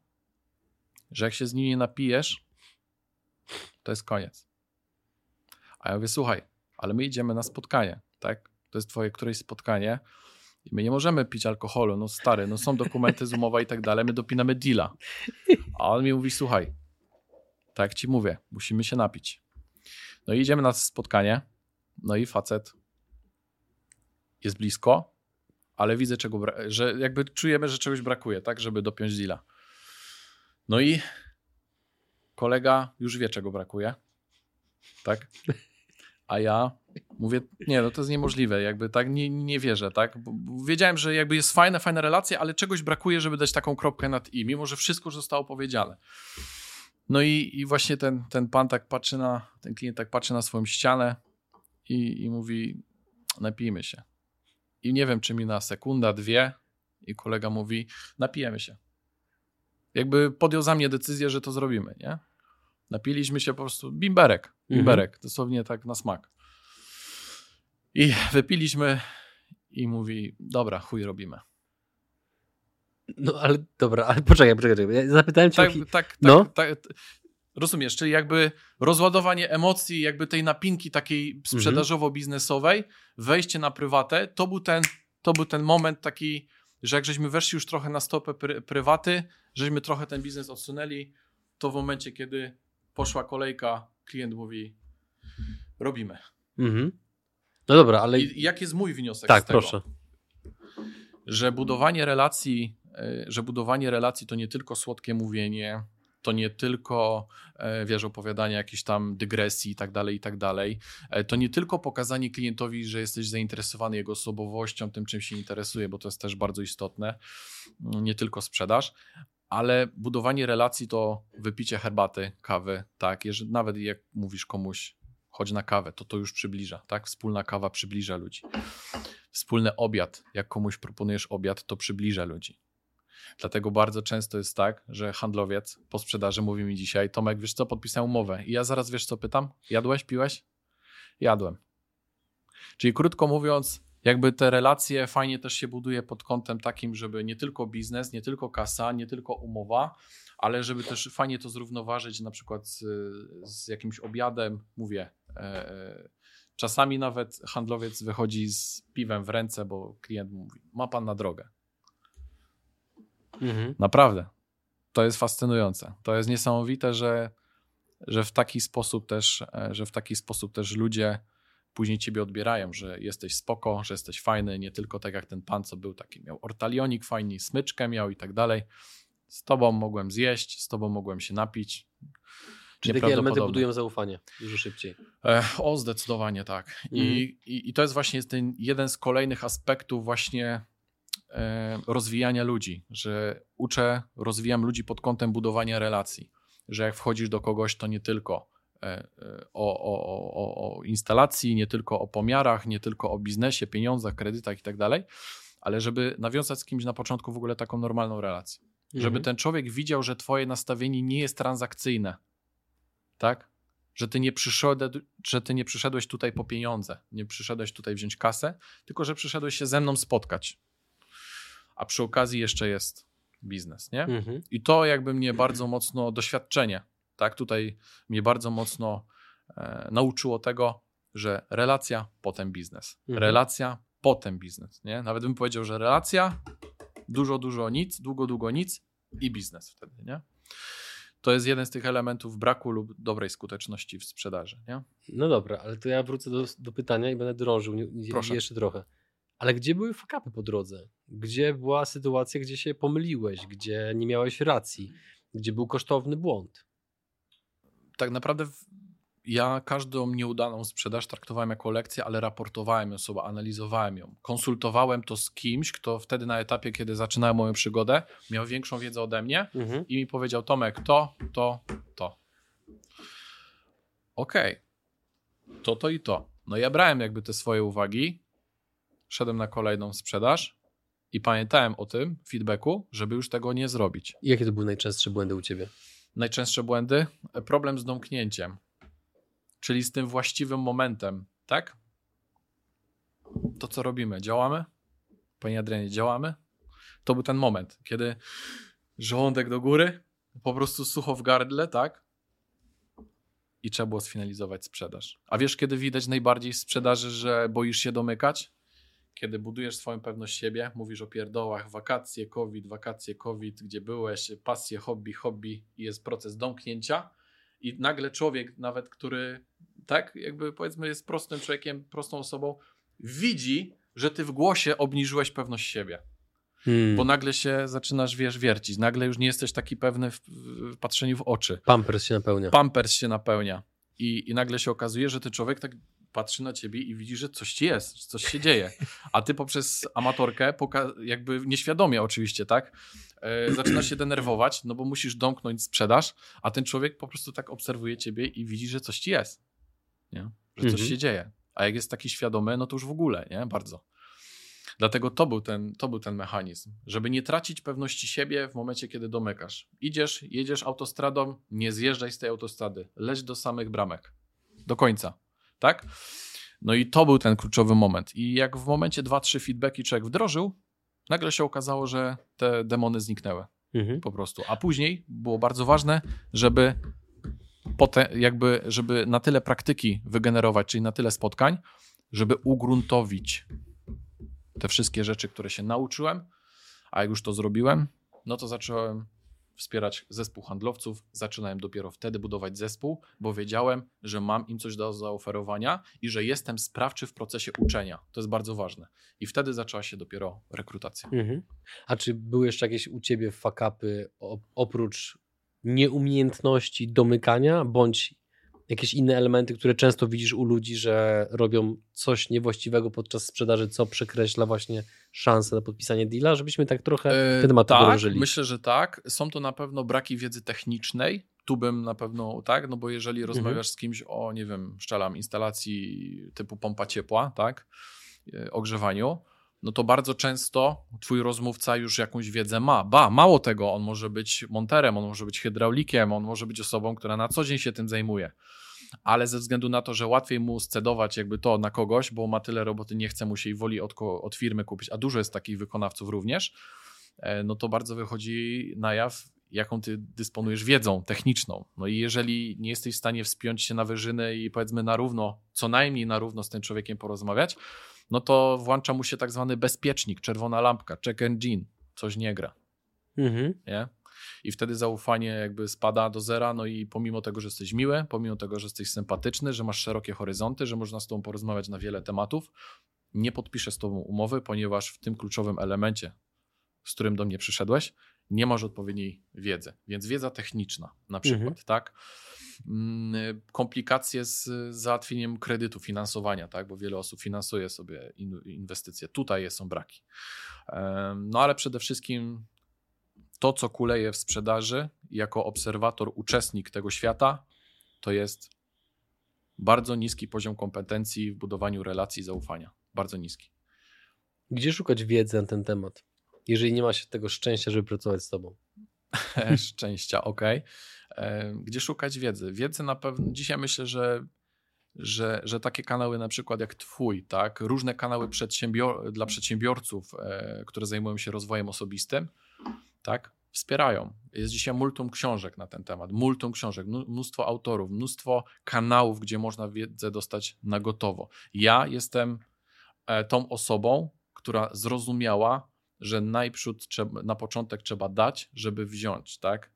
że jak się z nim nie napijesz, to jest koniec. A ja mówię, słuchaj, ale my idziemy na spotkanie, tak? To jest twoje któreś spotkanie i my nie możemy pić alkoholu, no stary, no są dokumenty z umowa i tak dalej, my dopinamy deala. A on mi mówi, słuchaj, tak jak ci mówię, musimy się napić. No i idziemy na spotkanie, no i facet jest blisko, ale widzę, czego że jakby czujemy, że czegoś brakuje, tak, żeby dopiąć deala. No i kolega już wie, czego brakuje, tak? A ja mówię, nie, no to jest niemożliwe, jakby tak nie, nie wierzę, tak? Bo wiedziałem, że jakby jest fajna, fajna relacja, ale czegoś brakuje, żeby dać taką kropkę nad i, mimo że wszystko już zostało powiedziane. No i, i właśnie ten, ten pan tak patrzy na, ten klient tak patrzy na swoją ścianę i, i mówi, napijmy się. I nie wiem, czy mi na sekunda, dwie i kolega mówi, napijemy się. Jakby podjął za mnie decyzję, że to zrobimy, nie? Napiliśmy się po prostu bimberek, mhm. bimberek, mhm. dosłownie tak na smak. I wypiliśmy i mówi, dobra, chuj robimy. No ale dobra, ale poczekaj, poczekaj. Ja zapytałem cię. Tak, o... tak, tak, no? tak, Rozumiesz, czyli jakby rozładowanie emocji, jakby tej napinki takiej sprzedażowo-biznesowej, wejście na prywatę, to był ten, to był ten moment taki, że jak żeśmy weszli już trochę na stopę pry, prywaty, żeśmy trochę ten biznes odsunęli, to w momencie, kiedy poszła kolejka, klient mówi, robimy. Mhm. No dobra, ale... I jak jest mój wniosek tak, z tego? proszę. Że budowanie relacji, że budowanie relacji to nie tylko słodkie mówienie, to nie tylko, e, wiesz, opowiadanie jakichś tam dygresji i tak dalej, i tak dalej. E, to nie tylko pokazanie klientowi, że jesteś zainteresowany jego osobowością, tym czym się interesuje, bo to jest też bardzo istotne. Mm, nie tylko sprzedaż, ale budowanie relacji to wypicie herbaty, kawy, tak. Jeżeli, nawet jak mówisz komuś, chodź na kawę, to to już przybliża, tak? Wspólna kawa przybliża ludzi. Wspólny obiad, jak komuś proponujesz obiad, to przybliża ludzi. Dlatego bardzo często jest tak, że handlowiec po sprzedaży mówi mi dzisiaj, Tomek, wiesz co, podpisałem umowę. I ja zaraz wiesz co pytam? Jadłeś, piłeś? Jadłem. Czyli krótko mówiąc, jakby te relacje fajnie też się buduje pod kątem takim, żeby nie tylko biznes, nie tylko kasa, nie tylko umowa, ale żeby też fajnie to zrównoważyć na przykład z, z jakimś obiadem, mówię, e, e, czasami nawet handlowiec wychodzi z piwem w ręce, bo klient mówi, ma pan na drogę. Mhm. Naprawdę. To jest fascynujące. To jest niesamowite, że, że w taki sposób też, e, że w taki sposób też ludzie później ciebie odbierają, że jesteś spoko, że jesteś fajny, nie tylko tak jak ten pan, co był taki, miał ortalionik fajny, smyczkę miał i tak dalej. Z tobą mogłem zjeść, z tobą mogłem się napić. Czyli takie elementy budują zaufanie dużo szybciej. E, o, zdecydowanie tak. Mhm. I, i, I to jest właśnie ten jeden z kolejnych aspektów właśnie rozwijania ludzi, że uczę, rozwijam ludzi pod kątem budowania relacji, że jak wchodzisz do kogoś, to nie tylko E, e, o, o, o, o instalacji, nie tylko o pomiarach, nie tylko o biznesie, pieniądzach, kredytach i tak dalej, ale żeby nawiązać z kimś na początku w ogóle taką normalną relację. Mhm. Żeby ten człowiek widział, że twoje nastawienie nie jest transakcyjne. Tak? Że ty, nie że ty nie przyszedłeś tutaj po pieniądze, nie przyszedłeś tutaj wziąć kasę, tylko że przyszedłeś się ze mną spotkać. A przy okazji jeszcze jest biznes, nie? Mhm. I to jakby mnie bardzo mocno doświadczenie tak, tutaj mnie bardzo mocno e, nauczyło tego, że relacja, potem biznes. Mhm. Relacja, potem biznes. Nie? Nawet bym powiedział, że relacja, dużo, dużo nic, długo, długo nic i biznes wtedy. Nie? To jest jeden z tych elementów braku lub dobrej skuteczności w sprzedaży. Nie? No dobra, ale to ja wrócę do, do pytania i będę drążył Proszę. jeszcze trochę. Ale gdzie były fakapy po drodze? Gdzie była sytuacja, gdzie się pomyliłeś, gdzie nie miałeś racji, gdzie był kosztowny błąd? tak naprawdę ja każdą nieudaną sprzedaż traktowałem jako lekcję, ale raportowałem ją sobie, analizowałem ją. Konsultowałem to z kimś, kto wtedy na etapie, kiedy zaczynałem moją przygodę, miał większą wiedzę ode mnie mhm. i mi powiedział: Tomek, to, to, to. Okej, okay. to, to i to. No ja brałem jakby te swoje uwagi, szedłem na kolejną sprzedaż i pamiętałem o tym feedbacku, żeby już tego nie zrobić. I jakie to były najczęstsze błędy u ciebie? najczęstsze błędy? Problem z domknięciem, czyli z tym właściwym momentem, tak? To co robimy? Działamy? Panie Adrianie, działamy? To był ten moment, kiedy żołądek do góry, po prostu sucho w gardle, tak? I trzeba było sfinalizować sprzedaż. A wiesz, kiedy widać najbardziej w sprzedaży, że boisz się domykać? Kiedy budujesz swoją pewność siebie, mówisz o pierdołach, wakacje, COVID, wakacje, COVID, gdzie byłeś, pasje, hobby, hobby i jest proces domknięcia i nagle człowiek, nawet który tak, jakby powiedzmy jest prostym człowiekiem, prostą osobą, widzi, że ty w głosie obniżyłeś pewność siebie. Hmm. Bo nagle się zaczynasz, wiesz, wiercić. Nagle już nie jesteś taki pewny w, w patrzeniu w oczy. Pampers się napełnia. Pampers się napełnia. I, I nagle się okazuje, że ty człowiek tak patrzy na ciebie i widzi, że coś ci jest, coś się dzieje. A ty poprzez amatorkę, jakby nieświadomie oczywiście, tak? E, zaczynasz się denerwować, no bo musisz domknąć sprzedaż, a ten człowiek po prostu tak obserwuje ciebie i widzi, że coś ci jest. Nie? Że coś mhm. się dzieje. A jak jest taki świadomy, no to już w ogóle, nie? Bardzo. Dlatego to był, ten, to był ten mechanizm, żeby nie tracić pewności siebie w momencie, kiedy domykasz. Idziesz, jedziesz autostradą, nie zjeżdżaj z tej autostrady, leć do samych bramek. Do końca. Tak? No i to był ten kluczowy moment. I jak w momencie 2-3 feedbacki człowiek wdrożył, nagle się okazało, że te demony zniknęły. Mhm. Po prostu. A później było bardzo ważne, żeby potem, jakby, żeby na tyle praktyki wygenerować, czyli na tyle spotkań, żeby ugruntowić te wszystkie rzeczy, które się nauczyłem, a jak już to zrobiłem, no to zacząłem wspierać zespół handlowców. Zaczynałem dopiero wtedy budować zespół, bo wiedziałem, że mam im coś do zaoferowania i że jestem sprawczy w procesie uczenia. To jest bardzo ważne. I wtedy zaczęła się dopiero rekrutacja. Mhm. A czy były jeszcze jakieś u ciebie fakapy oprócz nieumiejętności domykania, bądź jakieś inne elementy, które często widzisz u ludzi, że robią coś niewłaściwego podczas sprzedaży, co przekreśla właśnie szansę na podpisanie deala, żebyśmy tak trochę e, ten temat tak, myślę, że tak. Są to na pewno braki wiedzy technicznej, tu bym na pewno tak, no bo jeżeli mhm. rozmawiasz z kimś o, nie wiem, szczelam, instalacji typu pompa ciepła, tak, e, ogrzewaniu, no to bardzo często twój rozmówca już jakąś wiedzę ma. Ba, mało tego, on może być monterem, on może być hydraulikiem, on może być osobą, która na co dzień się tym zajmuje. Ale ze względu na to, że łatwiej mu scedować jakby to na kogoś, bo ma tyle roboty, nie chce mu się i woli od, od firmy kupić, a dużo jest takich wykonawców również, e, no to bardzo wychodzi na jaw, jaką ty dysponujesz wiedzą techniczną. No i jeżeli nie jesteś w stanie wspiąć się na wyżyny i powiedzmy na równo, co najmniej na równo z tym człowiekiem porozmawiać, no to włącza mu się tak zwany bezpiecznik, czerwona lampka, check engine, coś nie gra. Mhm. Nie? I wtedy zaufanie jakby spada do zera, no i pomimo tego, że jesteś miły, pomimo tego, że jesteś sympatyczny, że masz szerokie horyzonty, że można z tobą porozmawiać na wiele tematów, nie podpiszę z tobą umowy, ponieważ w tym kluczowym elemencie, z którym do mnie przyszedłeś, nie masz odpowiedniej wiedzy. Więc wiedza techniczna na przykład, mhm. tak? Mm, komplikacje z załatwieniem kredytu, finansowania, tak? bo wiele osób finansuje sobie inwestycje. Tutaj są braki. No ale przede wszystkim to, co kuleje w sprzedaży, jako obserwator, uczestnik tego świata, to jest bardzo niski poziom kompetencji w budowaniu relacji zaufania. Bardzo niski. Gdzie szukać wiedzy na ten temat, jeżeli nie ma się tego szczęścia, żeby pracować z tobą? szczęścia, ok. Gdzie szukać wiedzy? Wiedzy na pewno, dzisiaj myślę, że, że, że takie kanały na przykład jak twój, tak, różne kanały przedsiębior dla przedsiębiorców, e, które zajmują się rozwojem osobistym, tak, wspierają. Jest dzisiaj multum książek na ten temat, multum książek, mnóstwo autorów, mnóstwo kanałów, gdzie można wiedzę dostać na gotowo. Ja jestem e, tą osobą, która zrozumiała, że najprzód trzeba, na początek trzeba dać, żeby wziąć, tak?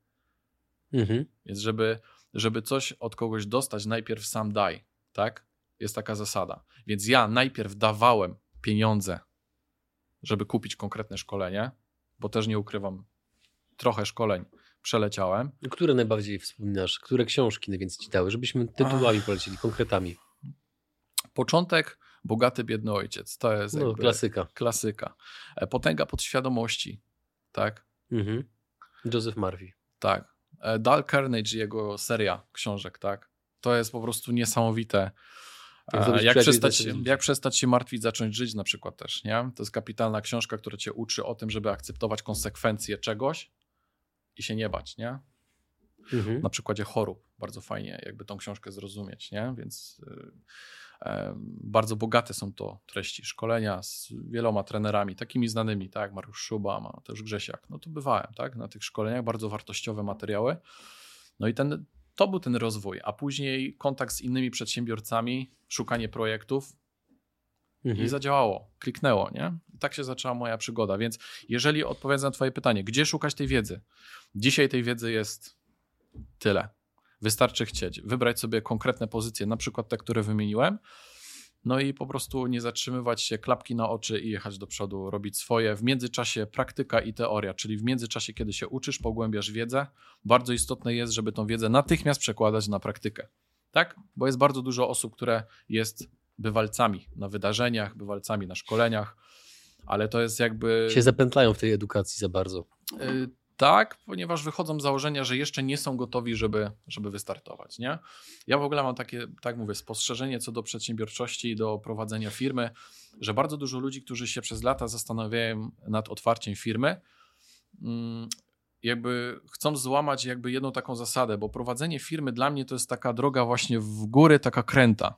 Mhm. Więc żeby, żeby coś od kogoś dostać, najpierw sam daj, tak? Jest taka zasada. Więc ja najpierw dawałem pieniądze, żeby kupić konkretne szkolenie, bo też nie ukrywam, trochę szkoleń przeleciałem. Które najbardziej wspominasz? Które książki najwięcej ci dały? Żebyśmy tytułami polecili, konkretami. Początek Bogaty, biedny ojciec. To jest no, klasyka. Klasyka. E, Potęga podświadomości. Tak. Mhm. Joseph Murphy. Tak. E, Dal Carnage, jego seria książek, tak. To jest po prostu niesamowite. Jak, e, jak przestać, jak przestać się martwić, zacząć żyć na przykład też, nie? To jest kapitalna książka, która cię uczy o tym, żeby akceptować konsekwencje czegoś i się nie bać, nie? Mhm. Na przykładzie chorób. Bardzo fajnie jakby tą książkę zrozumieć, nie? Więc Bardzo bogate są to treści, szkolenia z wieloma trenerami, takimi znanymi, tak, Mariusz Szuba, ma też Grzesiak. No to bywałem, tak, na tych szkoleniach, bardzo wartościowe materiały. No i ten, to był ten rozwój, a później kontakt z innymi przedsiębiorcami, szukanie projektów, Mhm. I zadziałało, kliknęło, nie? I tak się zaczęła moja przygoda. Więc jeżeli odpowiadam na Twoje pytanie, gdzie szukać tej wiedzy? Dzisiaj tej wiedzy jest tyle. Wystarczy chcieć, wybrać sobie konkretne pozycje, na przykład te, które wymieniłem, no i po prostu nie zatrzymywać się, klapki na oczy i jechać do przodu, robić swoje. W międzyczasie praktyka i teoria, czyli w międzyczasie, kiedy się uczysz, pogłębiasz wiedzę, bardzo istotne jest, żeby tą wiedzę natychmiast przekładać na praktykę. Tak? Bo jest bardzo dużo osób, które jest bywalcami na wydarzeniach, bywalcami na szkoleniach, ale to jest jakby. się zapętlają w tej edukacji za bardzo. Yy, tak, ponieważ wychodzą z założenia, że jeszcze nie są gotowi, żeby, żeby wystartować. Nie? Ja w ogóle mam takie, tak mówię, spostrzeżenie co do przedsiębiorczości i do prowadzenia firmy, że bardzo dużo ludzi, którzy się przez lata zastanawiają nad otwarciem firmy, mm, jakby chcą złamać jakby jedną taką zasadę, bo prowadzenie firmy dla mnie to jest taka droga właśnie w góry, taka kręta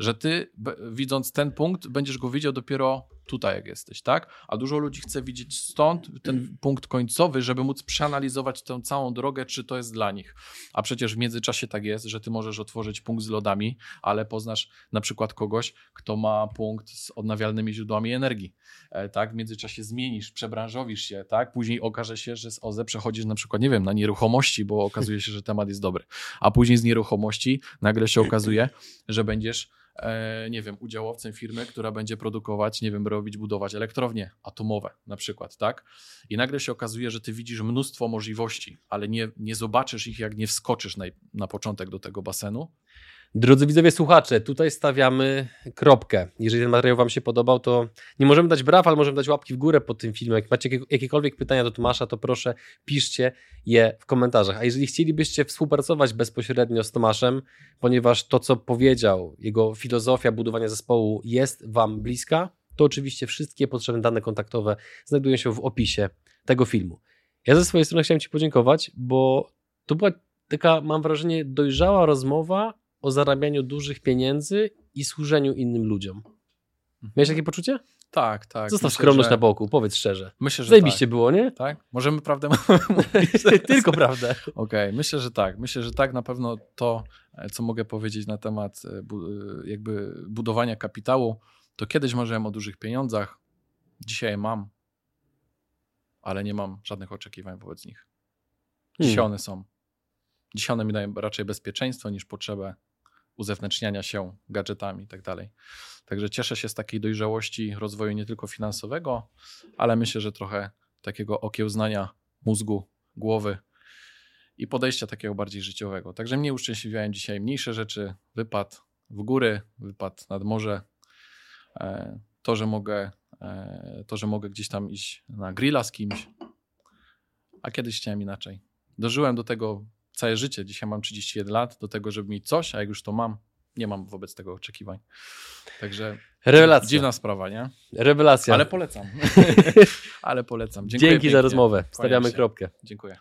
że ty widząc ten punkt, będziesz go widział dopiero tutaj, jak jesteś, tak? A dużo ludzi chce widzieć stąd ten punkt końcowy, żeby móc przeanalizować tę całą drogę, czy to jest dla nich. A przecież w międzyczasie tak jest, że ty możesz otworzyć punkt z lodami, ale poznasz na przykład kogoś, kto ma punkt z odnawialnymi źródłami energii, e, tak? W międzyczasie zmienisz, przebranżowisz się, tak? Później okaże się, że z OZE przechodzisz na przykład, nie wiem, na nieruchomości, bo okazuje się, że temat jest dobry. A później z nieruchomości nagle się okazuje, że będziesz E, nie wiem, udziałowcem firmy, która będzie produkować, nie wiem, robić, budować elektrownie atomowe na przykład, tak? I nagle się okazuje, że ty widzisz mnóstwo możliwości, ale nie, nie zobaczysz ich, jak nie wskoczysz na, na początek do tego basenu, Drodzy widzowie, słuchacze, tutaj stawiamy kropkę. Jeżeli ten materiał Wam się podobał, to nie możemy dać braw, ale możemy dać łapki w górę pod tym filmem. Jak macie jakiekolwiek pytania do Tomasza, to proszę piszcie je w komentarzach. A jeżeli chcielibyście współpracować bezpośrednio z Tomaszem, ponieważ to, co powiedział, jego filozofia budowania zespołu jest Wam bliska, to oczywiście wszystkie potrzebne dane kontaktowe znajdują się w opisie tego filmu. Ja ze swojej strony chciałem Ci podziękować, bo to była taka, mam wrażenie, dojrzała rozmowa o zarabianiu dużych pieniędzy i służeniu innym ludziom. Mhm. Miałeś takie poczucie? Tak, tak. Zostaw myślę, skromność że... na boku, powiedz szczerze. Myślę, że Zajebiście tak. było, nie? Tak? Możemy prawdę mówić. Tylko prawdę. Okej, okay. myślę, że tak. Myślę, że tak na pewno to, e, co mogę powiedzieć na temat e, e, jakby budowania kapitału, to kiedyś marzyłem o dużych pieniądzach, dzisiaj mam, ale nie mam żadnych oczekiwań wobec nich. Dzisiaj hmm. one są. Dzisiaj one mi dają raczej bezpieczeństwo niż potrzebę uzewnętrzniania się gadżetami i tak dalej. Także cieszę się z takiej dojrzałości rozwoju nie tylko finansowego, ale myślę, że trochę takiego okiełznania mózgu, głowy i podejścia takiego bardziej życiowego. Także mnie uszczęśliwiają dzisiaj mniejsze rzeczy, wypad w góry, wypad nad morze, e, to, że mogę, e, to, że mogę gdzieś tam iść na grilla z kimś, a kiedyś chciałem inaczej. Dożyłem do tego całe życie. Dzisiaj mam 31 lat do tego, żeby mieć coś, a jak już to mam, nie mam wobec tego oczekiwań. Także Rewelacja. dziwna sprawa, nie? Rewelacja. Ale polecam. Ale polecam. Dziękuję Dzięki pięknie. za rozmowę. Stawiamy kropkę. Dziękuję.